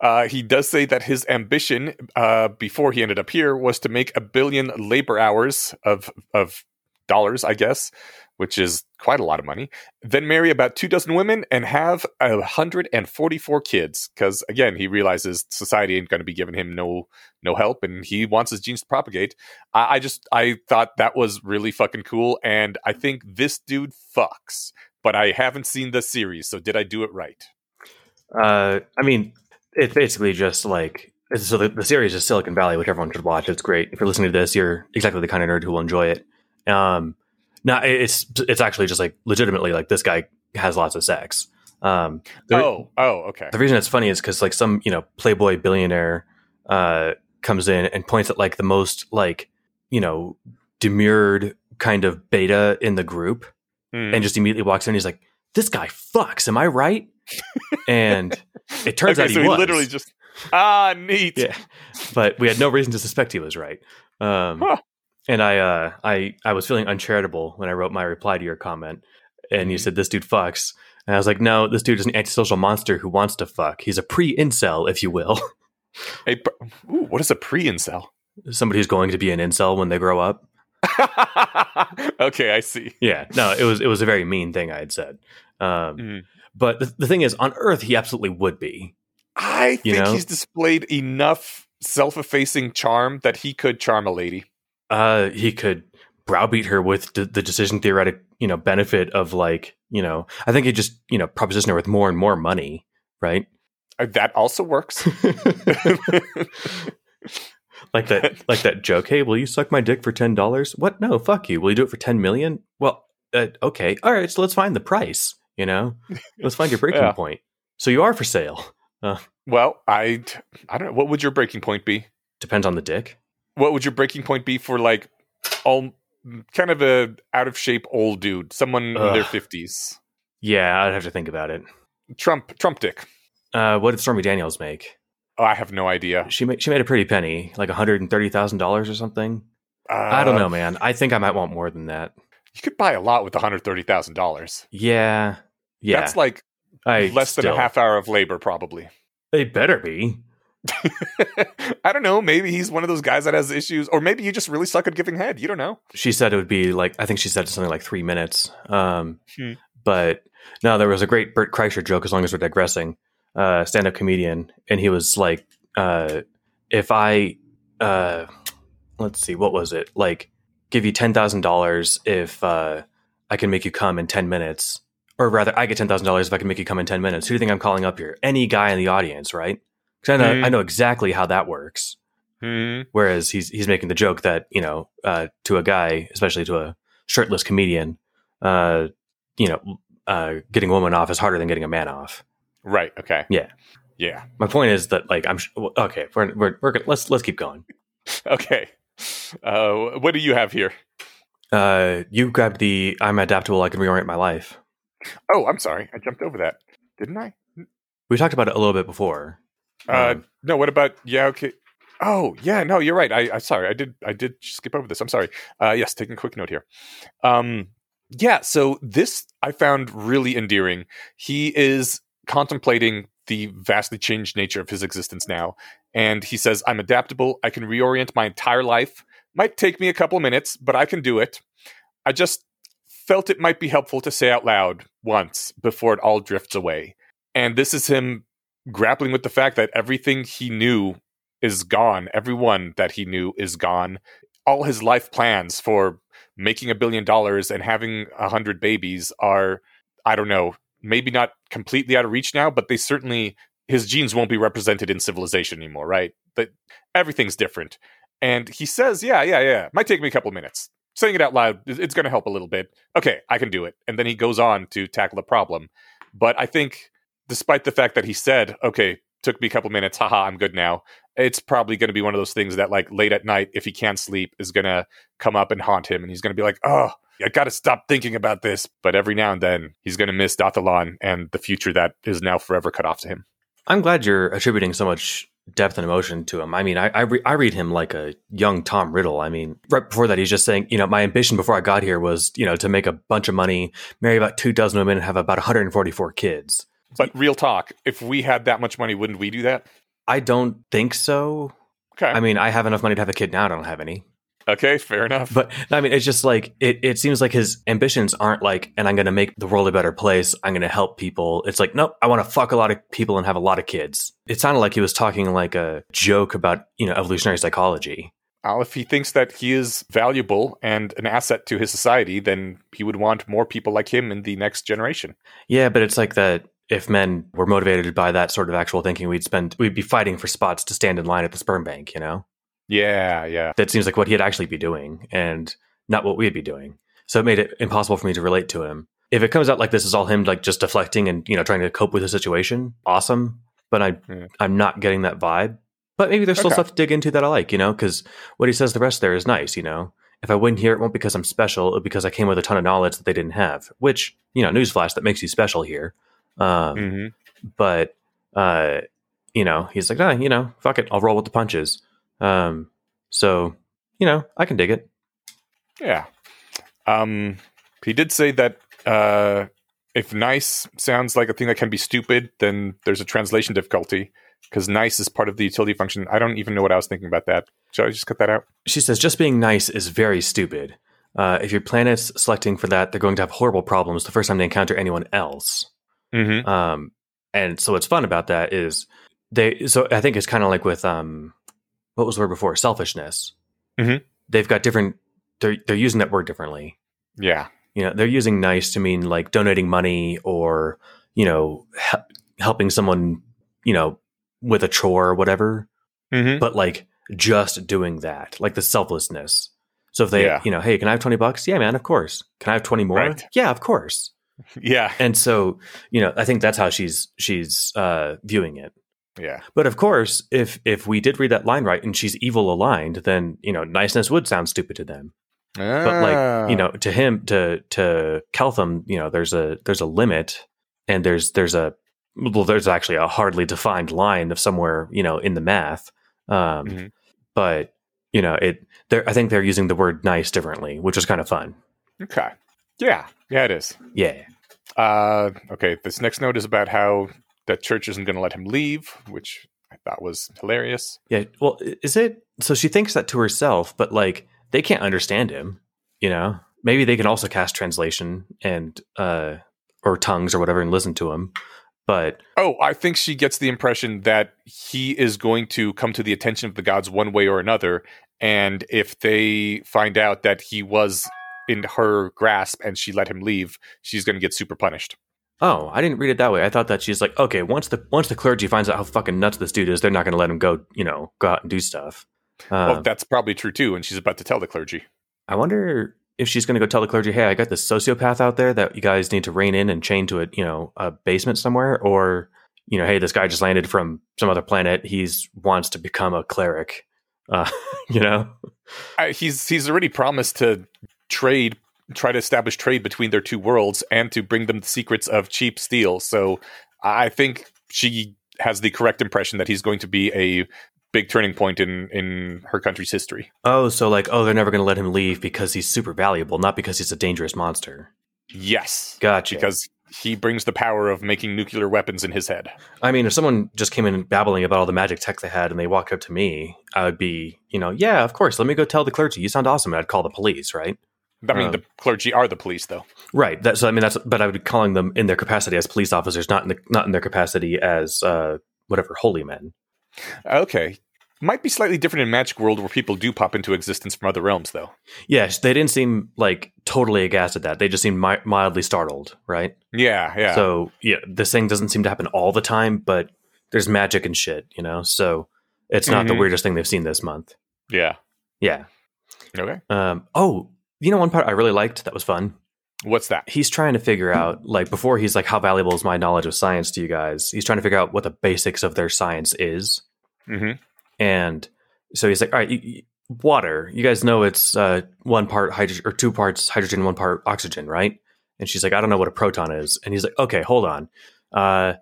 Uh, he does say that his ambition uh, before he ended up here was to make a billion labor hours of of dollars, I guess, which is quite a lot of money. Then marry about two dozen women and have hundred and forty four kids. Because again, he realizes society ain't going to be giving him no no help, and he wants his genes to propagate. I, I just I thought that was really fucking cool, and I think this dude fucks. But I haven't seen the series, so did I do it right? Uh, I mean, it's basically just like so. The, the series is Silicon Valley, which everyone should watch. It's great. If you're listening to this, you're exactly the kind of nerd who will enjoy it. Um, no, it's it's actually just like legitimately like this guy has lots of sex. Um, the, oh, oh, okay. the reason it's funny is because like some you know playboy billionaire uh comes in and points at like the most like you know demurred kind of beta in the group Hmm. and just immediately walks in and he's like this guy fucks am i right and it turns okay, out he so he was literally just ah neat. yeah but we had no reason to suspect he was right um Huh. and i uh i i was feeling uncharitable when i wrote my reply to your comment and you Mhm. said this dude fucks and i was like no this dude is an antisocial monster who wants to fuck he's a pre-incel if you will A pr- Ooh, what is a pre-incel? somebody who's going to be an incel when they grow up okay, I see. yeah no it was it was a very mean thing i had said um Mhm. But the, the thing is on earth he absolutely would be I think know? he's displayed enough self-effacing charm that he could charm a lady. uh he could browbeat her with d- the decision theoretic you know benefit of like you know i think he just you know proposition her with more and more money right? Uh, that also works. like that like that joke hey will you suck my dick for ten dollars? What? No fuck you. Will you do it for ten million? Well uh, okay. All right so let's find the price you know let's find your breaking Yeah. point so you are for sale well, I I don't know. What would your breaking point be? depends on the dick What would your breaking point be for like all kind of a out of shape old dude, someone in their fifties? yeah i'd have to think about it Trump, Trump dick. uh what did stormy daniels make Oh, I have no idea. she made she made a pretty penny like $130000 or something Uh, i don't know man i think i might want more than that You could buy a lot with one hundred thirty thousand dollars. Yeah. Yeah. That's like I less than a half hour of labor, probably. They better be. I don't know. Maybe he's one of those guys that has issues, or maybe you just really suck at giving head. You don't know. She said it would be like I think she said something like three minutes. Um, Hmm. But no, there was a great Bert Kreischer joke. As long as we're digressing, uh, stand-up comedian, and he was like, uh, "If I, uh, let's see, what was it? Like, give you ten thousand dollars if uh, I can make you come in ten minutes." Or rather, I get ten thousand dollars if I can make you come in ten minutes. Who do you think I'm calling up here? Any guy in the audience, right? Because I know Hmm. I know exactly how that works. Hmm. Whereas he's he's making the joke that you know uh, to a guy, especially to a shirtless comedian, uh, you know, uh, getting a woman off is harder than getting a man off. Right. Okay. Yeah. Yeah. My point is that like I'm sh- okay. We're we're, we're gonna- let's let's keep going. Okay. Uh, what do you have here? Uh, you grabbed the I'm adaptable. I can reorient my life. Oh, I'm sorry. I jumped over that, didn't I? We talked about it a little bit before. Uh, Um, no. What about? Yeah. Okay. Oh, yeah. No, you're right. I, I sorry. I did. I did skip over this. I'm sorry. Uh, yes. Taking a quick note here. Um, yeah. So this I found really endearing. He is contemplating the vastly changed nature of his existence now. And he says, I'm adaptable. I can reorient my entire life. Might take me a couple minutes, but I can do it. I just felt it might be helpful to say out loud once before it all drifts away. And this is him grappling with the fact that everything he knew is gone. Everyone that he knew is gone. All his life plans for making a billion dollars and having a hundred babies are, I don't know, maybe not completely out of reach now, but they certainly his genes won't be represented in civilization anymore, right? But everything's different. And he says, "Yeah, yeah, yeah. Might take me a couple minutes. Saying it out loud, it's going to help a little bit. Okay, I can do it." And then he goes on to tackle the problem. But I think, despite the fact that he said, "Okay, took me a couple minutes. Haha, I'm good now." It's probably going to be one of those things that, like, late at night, if he can't sleep, is going to come up and haunt him, and he's going to be like, "Oh, I got to stop thinking about this. But every now and then, he's going to miss dath ilan and the future that is now forever cut off to him. I'm glad you're attributing so much depth and emotion to him. I mean, I I, re- I, read him like a young Tom Riddle. I mean, right before that, he's just saying, you know, my ambition before I got here was, you know, to make a bunch of money, marry about two dozen women, and have about 144 kids. But real talk, if we had that much money, wouldn't we do that? I don't think so. Okay. I mean, I have enough money to have a kid now. I don't have any. Okay, fair enough. But I mean, it's just like it. It seems like his ambitions aren't like, and I'm going to make the world a better place. I'm going to help people. It's like, nope, I want to fuck a lot of people and have a lot of kids. It sounded like he was talking like a joke about you know evolutionary psychology. Well, if he thinks that he is valuable and an asset to his society, then he would want more people like him in the next generation. Yeah, but it's like that. If men were motivated by that sort of actual thinking, we'd spend we'd be fighting for spots to stand in line at the sperm bank. You know. Yeah, yeah. That seems like what he'd actually be doing and not what we'd be doing. So it made it impossible for me to relate to him. If it comes out like this is all him like just deflecting and, you know, trying to cope with the situation, awesome. But I. I'm not getting that vibe. But maybe there's still Okay. stuff to dig into that I like, you know, because what he says the rest there is nice, you know. If I wouldn't hear it, won't because I'm special, it because I came with a ton of knowledge that they didn't have. Which, you know, newsflash, that makes you special here. Um, hmm but uh you know he's like ah, you know fuck it i'll roll with the punches um so you know i can dig it Yeah. Um, he did say that uh, if nice sounds like a thing that can be stupid, then there's a translation difficulty because nice is part of the utility function. I don't even know what I was thinking about that. Should I just cut that out? she says just being nice is very stupid uh, if your planet's selecting for that they're going to have horrible problems the first time they encounter anyone else Mm-hmm. um and so what's fun about that is they so i think it's kind of like with um what was the word before selfishness Mhm. they've got different they're they're using that word differently Yeah. you know they're using nice to mean like donating money or you know hel- helping someone you know with a chore or whatever Mm-hmm. but like just doing that like the selflessness so if they Yeah. you know hey can i have 20 bucks yeah man of course can i have 20 more Right. yeah of course Yeah. and so you know i think that's how she's she's uh viewing it Yeah. but of course if if we did read that line right and she's evil aligned then you know niceness would sound stupid to them but like you know to him to to Keltham, you know there's a there's a limit and there's there's a well there's actually a hardly defined line of somewhere you know in the math um Mhm. but you know it they're i think they're using the word nice differently which is kind of fun Okay. Yeah. Yeah, it is. yeah Uh, okay. This next note is about how that church isn't going to let him leave, which I thought was hilarious. yeah well is it so she thinks that to herself but like they can't understand him you know maybe they can also cast translation and uh or tongues or whatever and listen to him but Oh, I think she gets the impression that he is going to come to the attention of the gods one way or another. And if they find out that he was in her grasp and she let him leave, she's going to get super punished. Oh, I didn't read it that way. I thought that she's like, okay, once the once the clergy finds out how fucking nuts this dude is, they're not going to let him go. You know, go out and do stuff. well, Um, that's probably true too. And she's about to tell the clergy. I wonder if she's going to go tell the clergy, "Hey, I got this sociopath out there that you guys need to rein in and chain to a you know a basement somewhere," or you know, "Hey, this guy just landed from some other planet. He's wants to become a cleric." Uh, you know, Uh, he's he's already promised to trade, try to establish trade between their two worlds, and to bring them the secrets of cheap steel. So I think she has the correct impression that he's going to be a big turning point in in her country's history. oh, so like, oh, they're never going to let him leave because he's super valuable, not because he's a dangerous monster. Yes, Gotcha. because he brings the power of making nuclear weapons in his head. I mean, if someone just came in babbling about all the magic tech they had and they walked up to me, I would be, you know, yeah, of course, let me go tell the clergy. You sound awesome. And I'd call the police, right? I mean, Um, the clergy are the police, though. Right. That, so I mean, that's but I would be calling them in their capacity as police officers, not in the, not in their capacity as uh, whatever holy men. Okay. Might be slightly different in Magic World where people do pop into existence from other realms, though. Yes, they didn't seem like totally aghast at that. They just seemed mi- mildly startled, right? Yeah, yeah. So yeah, this thing doesn't seem to happen all the time, but there's magic and shit, you know. So it's not the Mhm. weirdest thing they've seen this month. yeah. Yeah. Okay. Um, oh, you know, one part I really liked that was fun. What's that? He's trying to figure out, like, before he's like, how valuable is my knowledge of science to you guys? He's trying to figure out what the basics of their science is. hmm And so he's like, all right, you, you- water, you guys know it's uh, one part hydrogen or two parts hydrogen, one part oxygen, right? And she's like, I don't know what a proton is. And he's like, okay, hold on. Uh,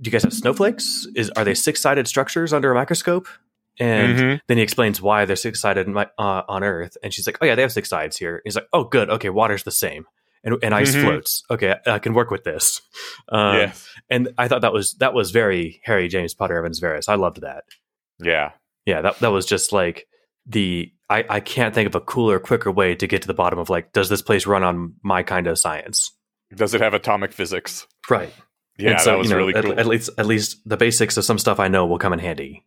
do you guys have snowflakes? Is are they six sided structures under a microscope? And Mhm. then he explains why they're six sided uh, on Earth. And she's like, oh yeah, they have six sides here. he's like, oh good, okay, water's the same, and, and ice Mhm. floats. Okay, I, I can work with this. Um, yes. And I thought that was that was very Harry James Potter Evans Verres. I loved that. Yeah. Yeah, that that was just like the I, I can't think of a cooler, quicker way to get to the bottom of like, does this place run on my kind of science? Does it have atomic physics? Right. Yeah, and so, that was you know, really at, cool. at least at least the basics of some stuff I know will come in handy.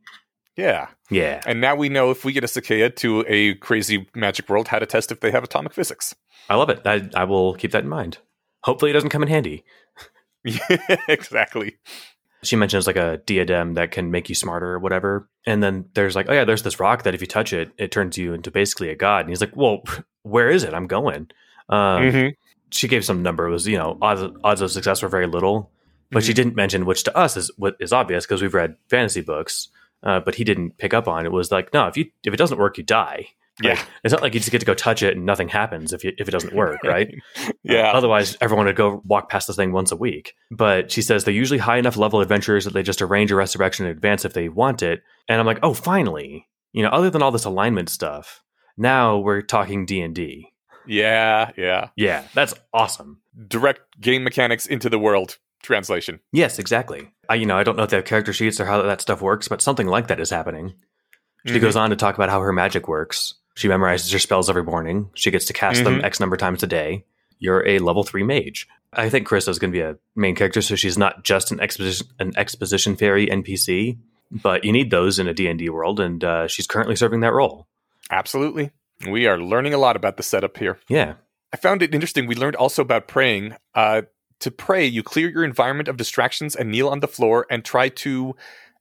Yeah. Yeah. And now we know if we get Isekai'd to a crazy magic world, how to test if they have atomic physics. I love it. I, I will keep that in mind. Hopefully it doesn't come in handy. Yeah, exactly. She mentions like a diadem that can make you smarter or whatever. And then there's like, oh yeah, there's this rock that if you touch it, it turns you into basically a god. And he's like, well, where is it? I'm going. Um, Mhm. She gave some number. It was, you know, odds, odds of success were very little. But she Mhm. didn't mention, which to us is what is obvious because we've read fantasy books. Uh, but he didn't pick up on it. Was like, no, if you if it doesn't work, you die. Like, Yeah. it's not like you just get to go touch it and nothing happens if you, if it doesn't work, right? Yeah. Uh, otherwise, everyone would go walk past this thing once a week. But she says they're usually high enough level adventurers that they just arrange a resurrection in advance if they want it. And I'm like, oh, finally, you know, other than all this alignment stuff, now we're talking D and D. yeah. Yeah. Yeah, that's awesome. Direct game mechanics into the world translation. Yes, exactly. I, you know, I don't know if they have character sheets or how that stuff works, but something like that is happening. She Mhm. goes on to talk about how her magic works. She memorizes her spells every morning. She gets to cast them Mhm. X number of times a day. You're a level three mage. I think Krista is going to be a main character, so she's not just an exposition an exposition fairy NPC, but you need those in a D and D world, and uh, she's currently serving that role. Absolutely. We are learning a lot about the setup here. Yeah, I found it interesting. We learned also about praying. Uh, to pray, you clear your environment of distractions and kneel on the floor and try to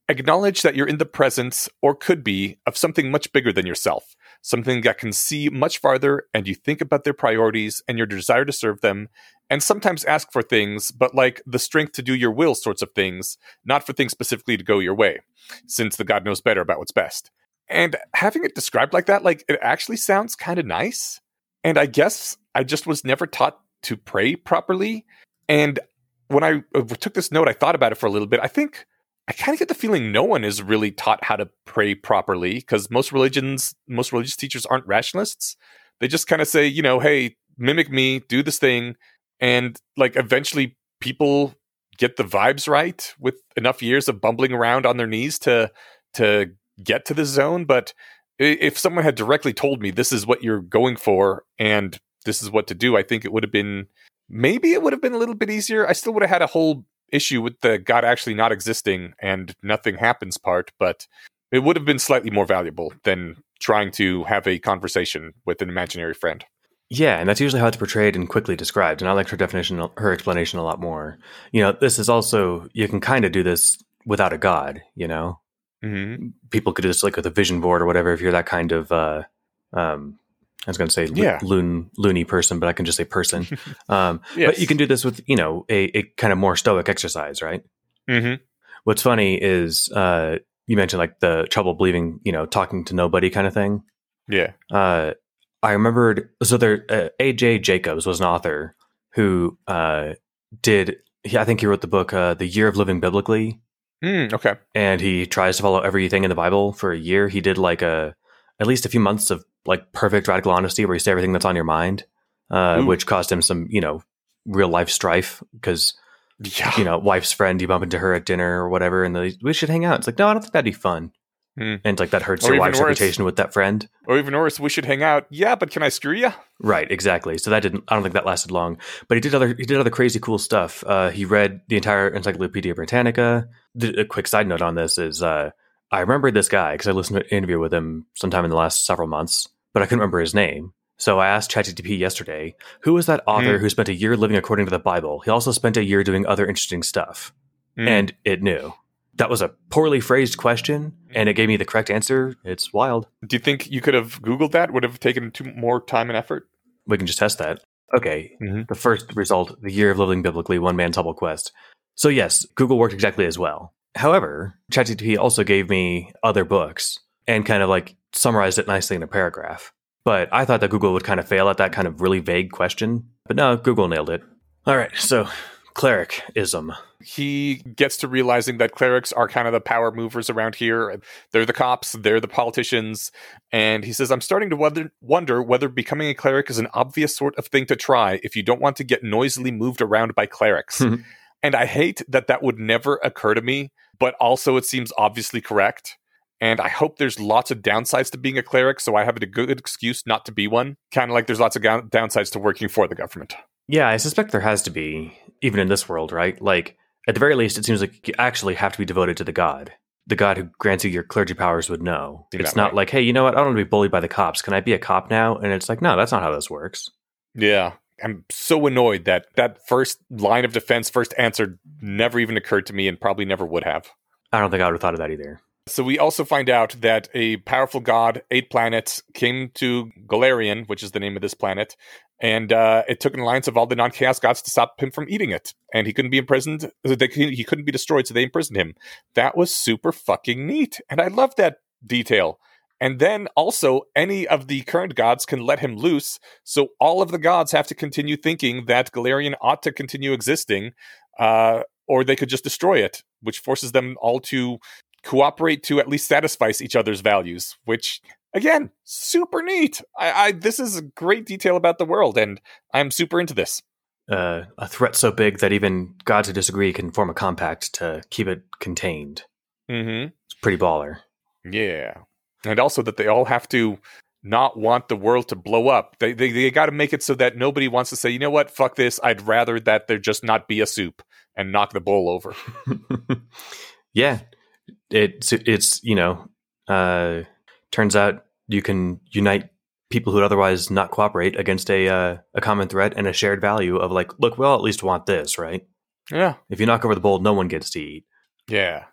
acknowledge that you're in the presence, or could be, of something much bigger than yourself, something that can see much farther, and you think about their priorities and your desire to serve them, and sometimes ask for things, but like the strength to do your will sorts of things, not for things specifically to go your way, since the God knows better about what's best. And having it described like that, like it actually sounds kind of nice. And I guess I just was never taught to pray properly. And when I uh, took this note, I thought about it for a little bit. I think I kind of get the feeling no one is really taught how to pray properly because most religions, most religious teachers aren't rationalists. They just kind of say, you know, hey, mimic me, do this thing. And like eventually people get the vibes right with enough years of bumbling around on their knees to to get to the zone. But if someone had directly told me this is what you're going for and this is what to do, I think it would have been maybe it would have been a little bit easier. I still would have had a whole issue with the God actually not existing and nothing happens part, but it would have been slightly more valuable than trying to have a conversation with an imaginary friend. yeah, and that's usually how it's portrayed and quickly described. And I liked her definition, her explanation a lot more. You know, this is also you can kind of do this without a god. You know, Mm-hmm. people could do this like with a vision board or whatever if you're that kind of uh um I was going to say lo- Yeah. loon loony person, but I can just say person. um, Yes. But you can do this with you know a, a kind of more stoic exercise, right? Mm-hmm. What's funny is uh, you mentioned like the trouble believing, you know, talking to nobody kind of thing. Yeah. Uh, I remembered so there uh, AJ Jacobs was an author who uh, did he, I think he wrote the book uh, The Year of Living Biblically Mm, okay. and he tries to follow everything in the Bible for a year. He did like a at least a few months of like perfect radical honesty where you say everything that's on your mind, uh, Ooh. which caused him some you know real life strife because Yeah. you know wife's friend you bump into her at dinner or whatever and they, we should hang out. It's like no, I don't think that'd be fun. Hmm. And like that hurts Or your wife's worse. reputation with that friend. Or even worse, we should hang out. Yeah, but can I screw you? Right, exactly. So that didn't. I don't think that lasted long. But he did other. He did other crazy cool stuff. Uh, he read the entire Encyclopedia Britannica. The, a quick side note on this is, uh, I remember this guy because I listened to an interview with him sometime in the last several months, but I couldn't remember his name. So I asked ChatGPT yesterday, who was that author Hmm. who spent a year living according to the Bible? He also spent a year doing other interesting stuff, Hmm. and it knew. That was a poorly phrased question, and it gave me the correct answer. It's wild. Do you think you could have Googled that? Would have taken too more time and effort? We can just test that. Okay, Mhm. the first result, the year of living biblically, one man's humble quest. So yes, Google worked exactly as well. However, ChatGPT also gave me other books and kind of like summarized it nicely in a paragraph. But I thought that Google would kind of fail at that kind of really vague question. But no, Google nailed it. All right, so clericism. He gets to realizing that clerics are kind of the power movers around here. They're the cops, they're the politicians. And he says, I'm starting to wonder, wonder whether becoming a cleric is an obvious sort of thing to try if you don't want to get noisily moved around by clerics. and I hate that that would never occur to me, but also it seems obviously correct. And I hope there's lots of downsides to being a cleric, so I have a good excuse not to be one. Kind of like there's lots of down- downsides to working for the government. Yeah, I suspect there has to be, even in this world, right? Like, at the very least, it seems like you actually have to be devoted to the god. The god who grants you your clergy powers would know. It's not like, hey, you know what? I don't want to be bullied by the cops. Can I be a cop now? And it's like, no, that's not how this works. Yeah. I'm so annoyed that that first line of defense, first answer never even occurred to me and probably never would have. I don't think I would have thought of that either. So we also find out that a powerful god, eight planets, came to Golarion, which is the name of this planet, and uh, it took an alliance of all the non-chaos gods to stop him from eating it, and he couldn't be imprisoned. He couldn't be destroyed, so they imprisoned him. That was super fucking neat, and I love that detail. And then also, any of the current gods can let him loose, so all of the gods have to continue thinking that Golarion ought to continue existing, uh, or they could just destroy it, which forces them all to cooperate to at least satisfy each other's values, which again, super neat. I, I this is a great detail about the world, and I'm super into this. Uh, a threat so big that even gods who disagree can form a compact to keep it contained. Mm-hmm. It's pretty baller. Yeah, and also that they all have to not want the world to blow up. They they, they got to make it so that nobody wants to say, you know what, fuck this. I'd rather that there just not be a soup and knock the bowl over. yeah, it's it's you know, uh, turns out you can unite people who would otherwise not cooperate against a uh, a common threat and a shared value of like, look, we all at least want this, right? Yeah, If you knock over the bowl, no one gets to eat. yeah.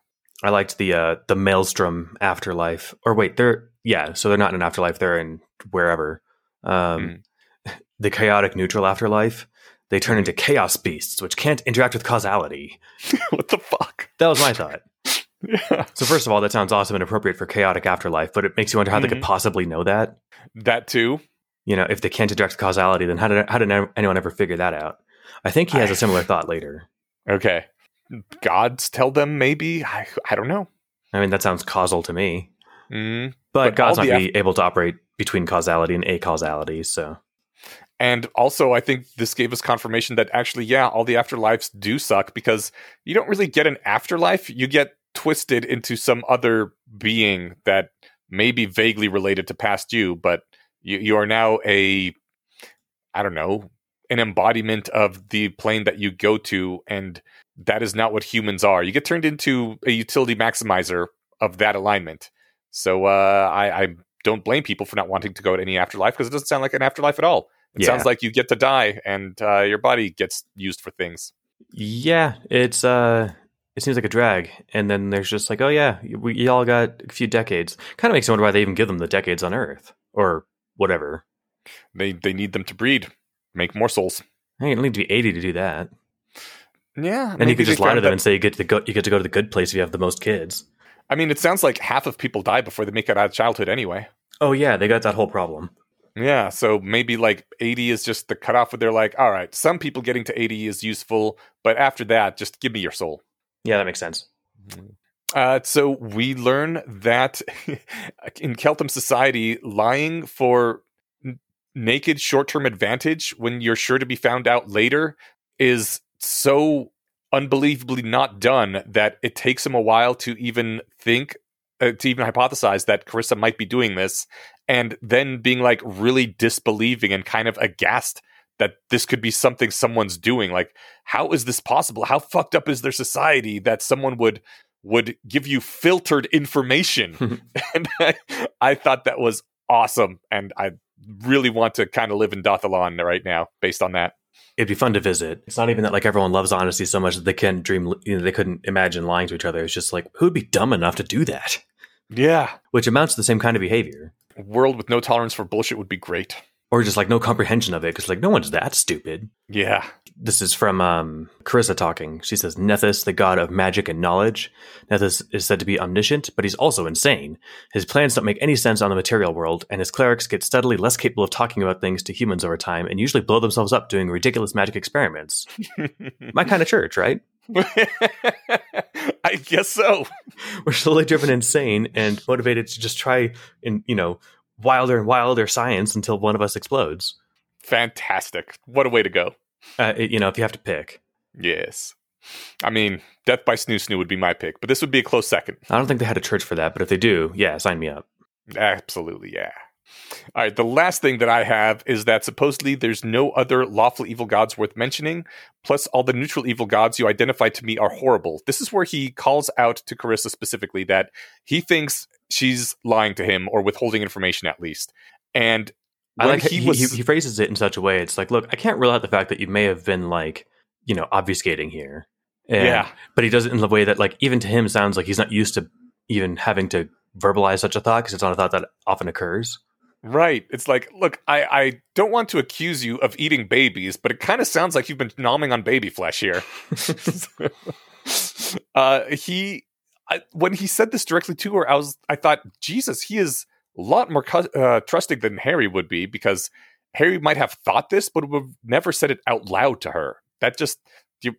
I liked the uh, the maelstrom afterlife. Or wait, they're yeah, so they're not in an afterlife; they're in wherever. Um, The chaotic neutral afterlife, they turn into chaos beasts, which can't interact with causality. what the fuck? That was my thought. Yeah. So first of all, that sounds awesome and appropriate for chaotic afterlife, but it makes you wonder how they Mhm. could possibly know that. That too. You know, if they can't interact causality, then how did how did anyone ever figure that out? I think he has a similar thought later. Okay. Gods tell them maybe. I, I don't know. I mean, that sounds causal to me, Mm. but, But God's not be able to operate between causality and acausality. So And also, I think this gave us confirmation that actually, yeah, all the afterlives do suck because you don't really get an afterlife. You get twisted into some other being that may be vaguely related to past you, but you, you are now a, I don't know, an embodiment of the plane that you go to. And that is not what humans are. You get turned into a utility maximizer of that alignment. So uh, I, I don't blame people for not wanting to go to any afterlife because it doesn't sound like an afterlife at all. It Yeah. sounds like you get to die and uh, your body gets used for things. yeah, it's uh, it seems like a drag. And then there's just like, oh yeah, we you all got a few decades. Kind of makes me wonder why they even give them the decades on Earth or whatever. They they need them to breed, make more souls. Hey, you don't need to be eighty to do that. Yeah, And you could just lie to them that- and say you get to go, you get to go to the good place if you have the most kids. I mean, it sounds like half of people die before they make it out of childhood anyway. Oh yeah, they got that whole problem. Yeah, so maybe like 80 is just the cutoff where they're like, all right, some people getting to 80 is useful, but after that, just give me your soul. Yeah, that makes sense. Uh, so we learn that in Keltham society, lying for naked short term advantage when you're sure to be found out later is so unbelievably not done that it takes him a while to even think uh, to even hypothesize that Carissa might be doing this and then being like really disbelieving and kind of aghast that this could be something someone's doing like how is this possible how fucked up is their society that someone would would give you filtered information and I, I thought that was awesome and i really want to kind of live in dath ilan right now based on that It'd be fun to visit. It's not even that like everyone loves honesty so much that they can't dream. You know, they couldn't imagine lying to each other. It's just like who'd be dumb enough to do that? yeah Which amounts to the same kind of behavior, a world with no tolerance for bullshit would be great or just like no comprehension of it because like no one's that stupid. yeah This is from um, Carissa talking. She says, Nethys, the god of magic and knowledge. Nethys is said to be omniscient, but he's also insane. His plans don't make any sense on the material world, and his clerics get steadily less capable of talking about things to humans over time and usually blow themselves up doing ridiculous magic experiments. My kind of church, right? I guess so. We're slowly driven insane and motivated to just try and, you know, wilder and wilder science until one of us explodes. Fantastic. What a way to go. Uh, you know, if you have to pick. Yes. I mean, Death by Snoo Snoo would be my pick, but this would be a close second. I don't think they had a church for that, but if they do, yeah, sign me up. Absolutely, yeah. All right, the last thing that I have is that supposedly there's no other lawful evil gods worth mentioning, plus all the neutral evil gods you identify to me are horrible. This is where he calls out to Carissa specifically that he thinks she's lying to him or withholding information at least. And I like he, he, he phrases it in such a way. It's like, look, I can't rule out the fact that you may have been like, you know, obfuscating here. And- Yeah. But he does it in the way that, like, even to him sounds like he's not used to even having to verbalize such a thought because it's not a thought that often occurs. Right. It's like, look, I, I don't want to accuse you of eating babies, but it kind of sounds like you've been nomming on baby flesh here. uh, he, I, when he said this directly to her, I was, I thought, Jesus, he is a lot more uh, trusting than Harry would be because Harry might have thought this, but would never said it out loud to her. That just, you,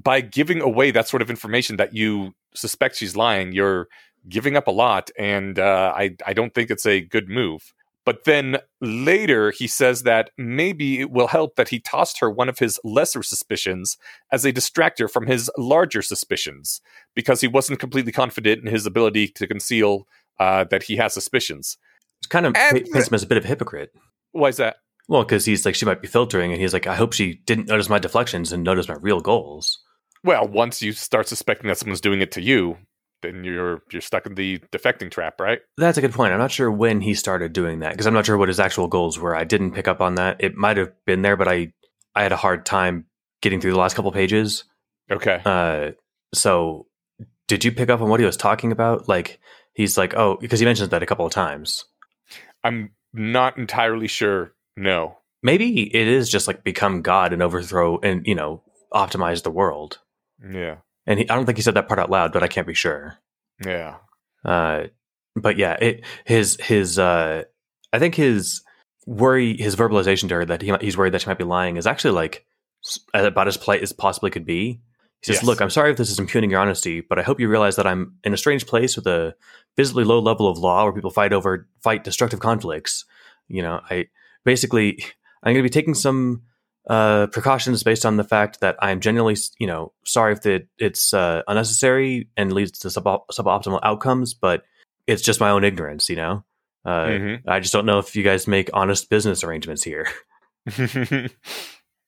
by giving away that sort of information that you suspect she's lying, you're giving up a lot, and uh, I, I don't think it's a good move. But then later, he says that maybe it will help that he tossed her one of his lesser suspicions as a distractor from his larger suspicions, because he wasn't completely confident in his ability to conceal uh, that he has suspicions. It's kind of And- paints him as a bit of a hypocrite. Why is that? Well, because he's like, she might be filtering, and he's like, I hope she didn't notice my deflections and notice my real goals. Well, once you start suspecting that someone's doing it to you, then you're you're stuck in the defecting trap, right? That's a good point. I'm not sure when he started doing that because I'm not sure what his actual goals were. I didn't pick up on that. It might have been there, but I I had a hard time getting through the last couple pages. Okay. Uh, so did you pick up on what he was talking about? Like he's like, oh, because he mentions that a couple of times. I'm not entirely sure. No. Maybe it is just like become God and overthrow and you know optimize the world. Yeah. And he, I don't think he said that part out loud, but I can't be sure. Yeah. Uh, but yeah, it his his uh, I think his worry, his verbalization to her that he he's worried that she might be lying is actually like about as polite as possibly could be. He says, Yes. "Look, I'm sorry if this is impugning your honesty, but I hope you realize that I'm in a strange place with a visibly low level of law where people fight over fight destructive conflicts. You know, I basically I'm going to be taking some." Uh, precautions based on the fact that I'm genuinely, you know, sorry if the, it's uh, unnecessary and leads to sub- suboptimal outcomes, but it's just my own ignorance, you know. Uh, Mhm. I just don't know if you guys make honest business arrangements here.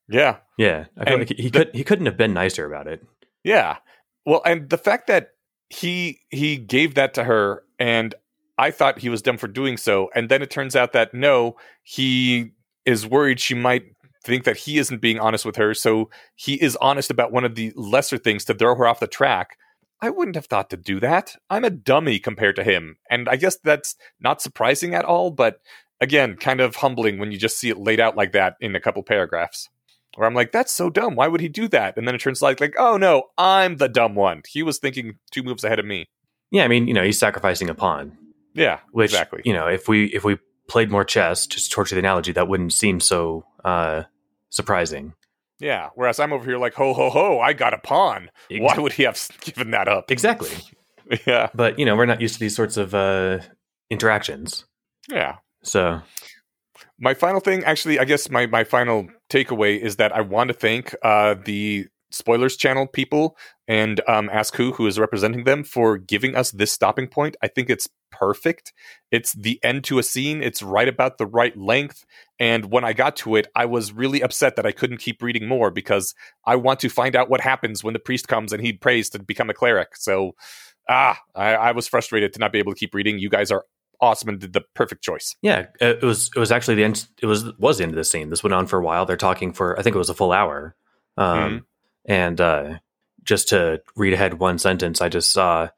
yeah. yeah, I feel And like he the- could he couldn't have been nicer about it. Yeah. Well, and the fact that he he gave that to her and I thought he was dumb for doing so and then it turns out that no, he is worried she might think that he isn't being honest with her, so he is honest about one of the lesser things to throw her off the track. I wouldn't have thought to do that. I'm a dummy compared to him. And I guess that's not surprising at all, but again, kind of humbling when you just see it laid out like that in a couple paragraphs. Where I'm like, that's so dumb. Why would he do that? And then it turns like, like, oh no, I'm the dumb one. He was thinking two moves ahead of me. Yeah, I mean, you know, he's sacrificing a pawn, Yeah, which exactly. you know, if we if we played more chess, just to torture the analogy, that wouldn't seem so uh, surprising. Yeah. Whereas I'm over here like, ho ho ho, I got a pawn. Why would he have given that up? Exactly, Yeah, but you know, we're not used to these sorts of uh, interactions. yeah. So My final thing, actually, I guess my my final takeaway is that I want to thank uh, the spoilers channel people and um, ask who who is representing them for giving us this stopping point. I think it's perfect. It's the end to a scene. It's right about the right length. And when I got to it, I was really upset that I couldn't keep reading more because I want to find out what happens when the priest comes and he prays to become a cleric. So, ah, I, I was frustrated to not be able to keep reading. You guys are awesome and did the perfect choice. Yeah, it was. It was actually the end. It was was the end of the scene. This went on for a while. They're talking for I think it was a full hour. Um, mm-hmm. And uh, just to read ahead one sentence, I just saw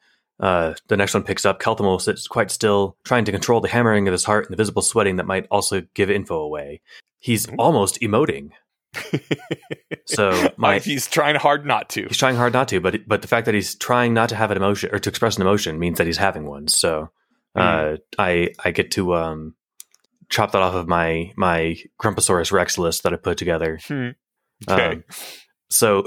uh, the next one picks up. Keltham sits quite still, trying to control the hammering of his heart and the visible sweating that might also give info away. He's mm-hmm. almost emoting. so my, he's trying hard not to. He's trying hard not to, but but the fact that he's trying not to have an emotion or to express an emotion means that he's having one. So uh, mm. I I get to um, chop that off of my my Grumposaurus Rex list that I put together. Hmm. Okay. Um, so,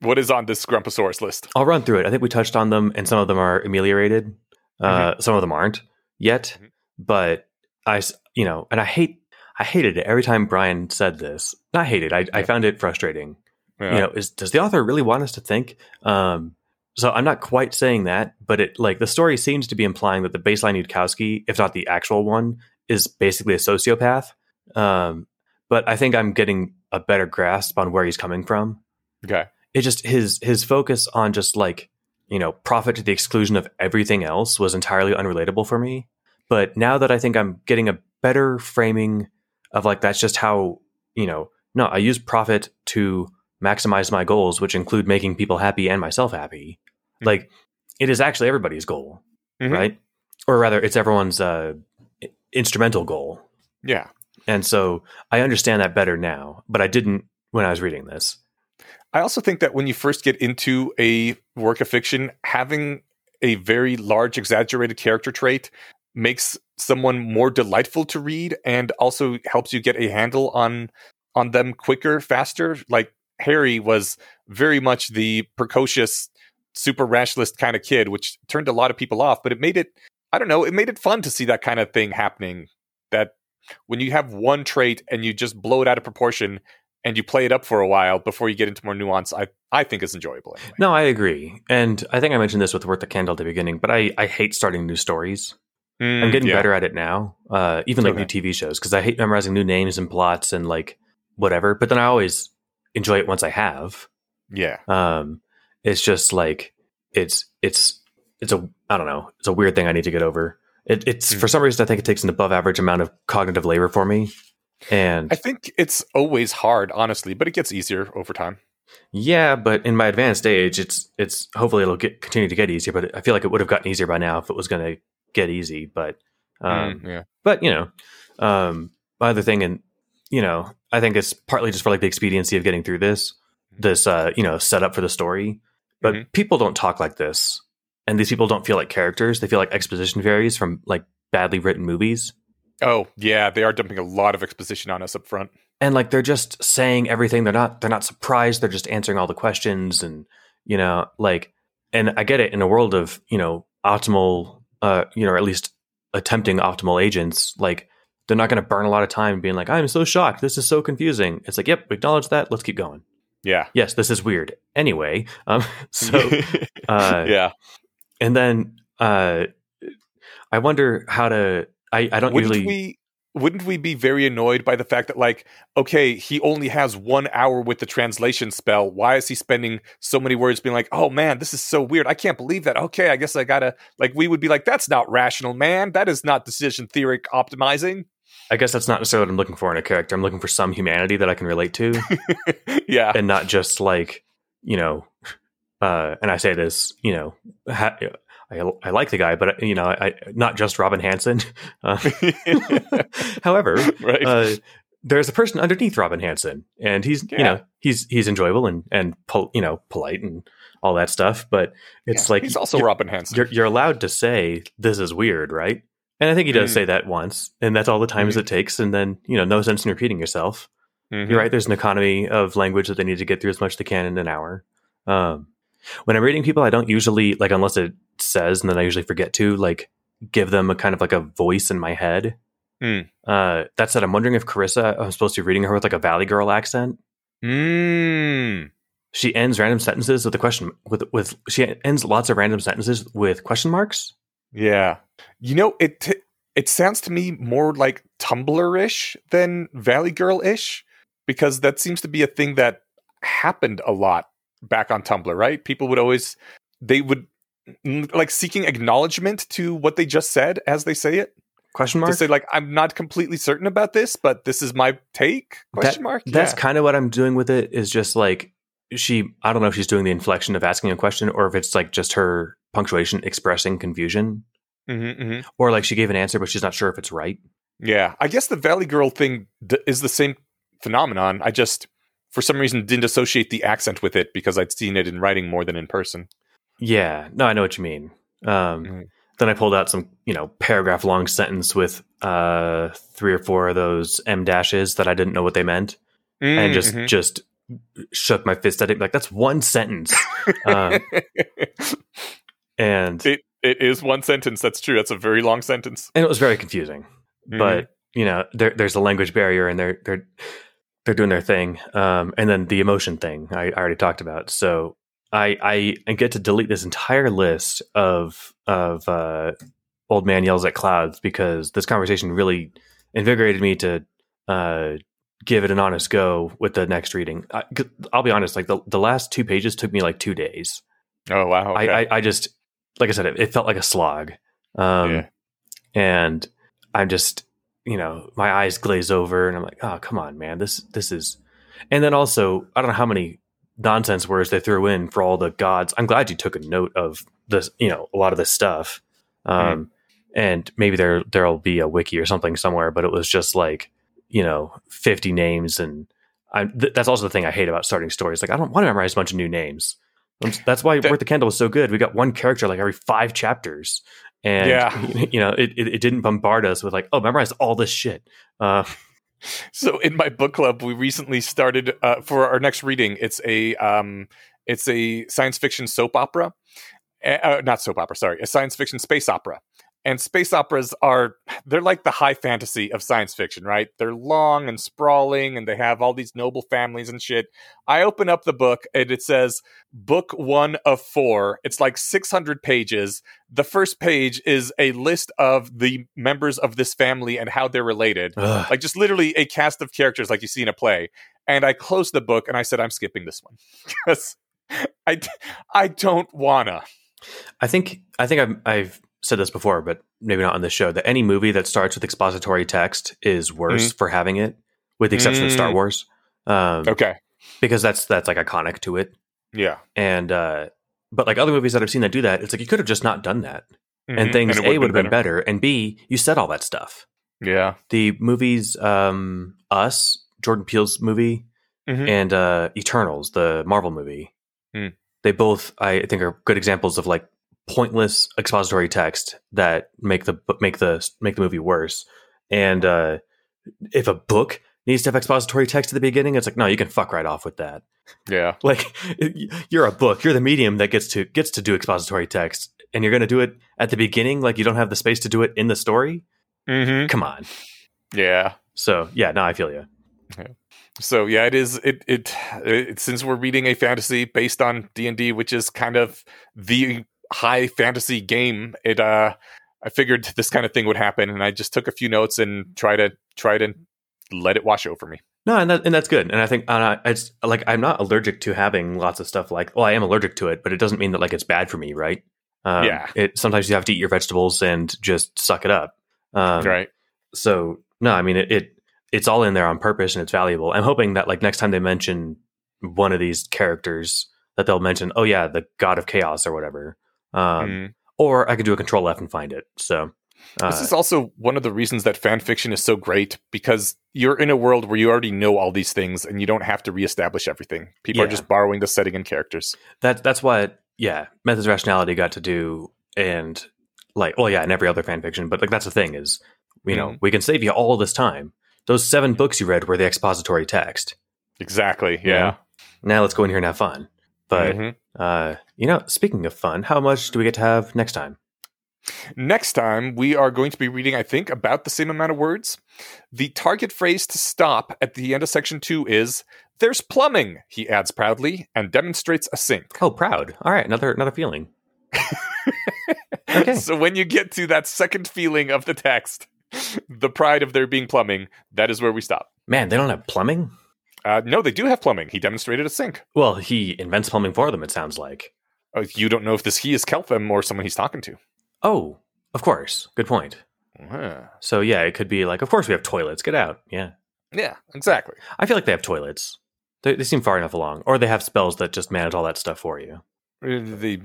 what is on this Grumposaurus list? I'll run through it. I think we touched on them, and some of them are ameliorated. Uh, mm-hmm. Some of them aren't yet, mm-hmm. but I, you know, and I hate, I hated it every time Brian said this. Not hated. I, yeah. I found it frustrating. Yeah. You know, is does the author really want us to think? Um, so I'm not quite saying that, but it like the story seems to be implying that the baseline Yudkowsky, if not the actual one, is basically a sociopath. Um, but I think I'm getting a better grasp on where he's coming from. Okay. It just his his focus on just like, you know, profit to the exclusion of everything else was entirely unrelatable for me. But now that I think I'm getting a better framing of like that's just how, you know, no, I use profit to maximize my goals, which include making people happy and myself happy. Mm-hmm. Like it is actually everybody's goal, mm-hmm. right? Or rather, it's everyone's uh, instrumental goal. Yeah. And so I understand that better now, but I didn't when I was reading this. I also think that when you first get into a work of fiction, having a very large, exaggerated character trait makes someone more delightful to read and also helps you get a handle on on them quicker, faster. Like Harry was very much the precocious, super rationalist kind of kid, which turned a lot of people off, but it made it I don't know, it made it fun to see that kind of thing happening. That when you have one trait and you just blow it out of proportion and you play it up for a while before you get into more nuance, I, I think is enjoyable. Anyway. No, I agree. And I think I mentioned this with Worth the Candle at the beginning, but I, I hate starting new stories. Mm, I'm getting yeah. better at it now, uh, even like okay. new TV shows, because I hate memorizing new names and plots and like whatever. But then I always enjoy it once I have. Yeah. Um, it's just like it's it's it's a I don't know it's a weird thing I need to get over. It, it's mm. for some reason I think it takes an above average amount of cognitive labor for me, and I think it's always hard, honestly, but it gets easier over time. Yeah, but in my advanced age, it's it's hopefully it'll get continue to get easier. But I feel like it would have gotten easier by now if it was going to get easy. But um, mm, yeah, but you know, um, my other thing, and you know, I think it's partly just for like the expediency of getting through this, mm-hmm. this uh, you know, setup for the story. But mm-hmm. people don't talk like this and these people don't feel like characters; they feel like exposition fairies from like badly written movies. Oh yeah, they are dumping a lot of exposition on us up front, and like they're just saying everything. They're not they're not surprised. They're just answering all the questions, and you know, like, and I get it in a world of you know optimal, uh, you know, or at least attempting optimal agents, like they're not going to burn a lot of time being like, I'm so shocked. This is so confusing. It's like, yep, acknowledge that. Let's keep going. Yeah. Yes, this is weird. Anyway, um, so uh, yeah, and then uh, I wonder how to. I, I don't wouldn't usually. We, wouldn't we be very annoyed by the fact that, like, okay, he only has one hour with the translation spell. Why is he spending so many words being like, oh man, this is so weird. I can't believe that. Okay, I guess I gotta. Like, we would be like, that's not rational, man. That is not decision theoric optimizing. I guess that's not necessarily what I'm looking for in a character. I'm looking for some humanity that I can relate to. yeah. And not just like, you know, uh, and I say this, you know, ha- I, I like the guy, but you know, I, not just Robin Hanson. Uh, however, right. uh, there's a person underneath Robin Hanson, and he's yeah. you know he's he's enjoyable and and pol- you know polite and all that stuff. But it's yeah, like he's also Robin Hanson. You're, you're, allowed to say this is weird, right? And I think he does mm. say that once, and that's all the times mm. it takes. And then you know, no sense in repeating yourself. Mm-hmm. You're right. There's an economy of language that they need to get through as much as they can in an hour. Um, when I'm reading people, I don't usually like unless it says, and then I usually forget to like give them a kind of like a voice in my head. Mm. Uh, that said, I'm wondering if Carissa, I'm supposed to be reading her with like a Valley Girl accent. Mm. She ends random sentences with a question with with she ends lots of random sentences with question marks. Yeah. You know, it t- it sounds to me more like Tumblr-ish than Valley Girl-ish because that seems to be a thing that happened a lot back on Tumblr, right? People would always they would like seeking acknowledgement to what they just said as they say it. Question mark. To say like I'm not completely certain about this, but this is my take? Question That- mark. That's Yeah. kind of what I'm doing with it. Is just like she. I don't know if she's doing the inflection of asking a question or if it's like just her punctuation expressing confusion, Mhm, mhm. or like she gave an answer but she's not sure if it's right. Yeah, I guess the Valley Girl thing d- is the same phenomenon. I just, for some reason, didn't associate the accent with it because I'd seen it in writing more than in person. Yeah, no, I know what you mean. Um, Mhm. Then I pulled out some, you know, paragraph long sentence with uh, three or four of those em dashes that I didn't know what they meant, and just Mhm. just shook my fist at it like that's one sentence. um, and it it is one sentence. That's true. That's a very long sentence. and it was very confusing. Mhm. But you know, there, there's a language barrier, and they're they're they're doing their thing. Um, and then the emotion thing I, I already talked about. So I, I I get to delete this entire list of of uh, old man yells at clouds because this conversation really invigorated me to uh, give it an honest go with the next reading. I, will be honest, like the the last two pages took me like two days. oh wow, okay. I, I I just like I said, it, it felt like a slog. Um, Yeah. and I'm just you know my eyes glaze over, and I'm like, oh come on, man, this this is. And then also, I don't know how many nonsense words they threw in for all the gods. I'm glad you took a note of this, you know, a lot of this stuff. Um, and maybe there there'll be a wiki or something somewhere, but it was just like you know 50 names, and th- that's also the thing I hate about starting stories. Like I don't want to memorize a bunch of new names. That's why That- Worth the Candle was so good. We got one character like every five chapters, and Yeah. you know it, it, it didn't bombard us with like oh memorize all this shit. Uh, So in my book club, we recently started uh, for our next reading. It's a um, it's a science fiction soap opera, uh, uh, not soap opera. Sorry, a science fiction space opera. And space operas are they're like the high fantasy of science fiction, right? They're long and sprawling, and they have all these noble families and shit. I open up the book and it says book one of four. It's like six hundred pages. The first page is a list of the members of this family and how they're related ugh. like just literally a cast of characters like you see in a play and i closed the book and i said i'm skipping this one because i i don't wanna I think I think I've, I've said this before, but maybe not on this show. That any movie that starts with expository text is worse for having it, with the exception of Star Mm. Wars, um, okay because that's that's like iconic to it. yeah And uh, but like other movies that I've seen that do that, it's like you could have just not done that, and Mhm. things it a would have been better, and b you said all that stuff. yeah The movies, um, Us, Jordan Peele's movie, Mhm. and uh, Eternals, the Marvel movie. Hmm. They both, I think, are good examples of like pointless expository text that make the make the make the movie worse. And uh, if a book needs to have expository text at the beginning, it's like no, you can fuck right off with that. yeah Like you're a book, you're the medium that gets to gets to do expository text, and you're going to do it at the beginning. Like you don't have the space to do it in the story. hmm Come on. yeah So yeah, no, I feel you. so yeah it is it, it it since we're reading a fantasy based on d&d which is kind of the high fantasy game it uh i figured this kind of thing would happen and i just took a few notes and try to try to let it wash over me No, and that, and that's good. And I think uh, it's like I'm not allergic to having lots of stuff. Like, well, I am allergic to it, but it doesn't mean that like it's bad for me, right? Um, Yeah. It sometimes you have to eat your vegetables and just suck it up. Um, right So no, I mean it, it. It's all in there on purpose and it's valuable. I'm hoping that like next time they mention one of these characters, that they'll mention, oh yeah, the God of Chaos or whatever. Um, Mm. Or I could do a Control F and find it. So uh, this is also one of the reasons that fan fiction is so great because you're in a world where you already know all these things and you don't have to reestablish everything. People are just borrowing the setting and characters. that that's what yeah methods of rationality got to do and like well yeah in every other fan fiction but like that's the thing is you know Mhm. we can save you all this time those seven books you read were the expository text Exactly. Yeah. Yeah. now let's go in here and have fun but Mhm. Uh you know speaking of fun how much do we get to have next time Next time, we are going to be reading, I think, about the same amount of words. The target phrase to stop at the end of section two is "There's plumbing," he adds proudly and demonstrates a sink. Oh, proud. All right, another another feeling. okay. So when you get to that second feeling of the text, the pride of there being plumbing, that is where we stop. Man, they don't have plumbing. Uh, no, they do have plumbing. He demonstrated a sink. Well, he invents plumbing for them. It sounds like. Uh, you don't know if this he is Keltham or someone he's talking to. Oh, of course. Good point. Uh, So yeah, it could be like, of course we have toilets. Get out. Yeah, yeah, exactly. I feel like they have toilets. They, they seem far enough along, or they have spells that just manage all that stuff for you. Uh, The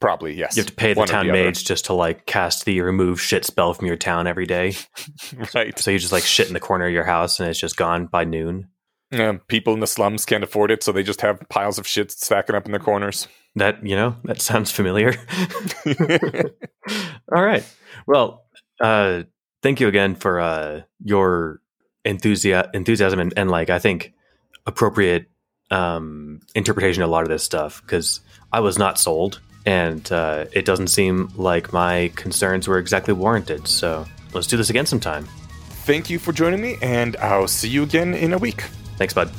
probably yes. You have to pay the One town other. mage just to like cast the remove shit spell from your town every day. right? So you just like shit in the corner of your house, and it's just gone by noon. Yeah, people in the slums can't afford it, so they just have piles of shit stacking up in their corners. That you know that sounds familiar. All right. Well, uh, thank you again for uh, your enthusiasm, enthusiasm, and, and like I think appropriate um, interpretation of a lot of this stuff because I was not sold, and uh, it doesn't seem like my concerns were exactly warranted. So let's do this again sometime. Thank you for joining me, and I'll see you again in a week. Thanks, bud.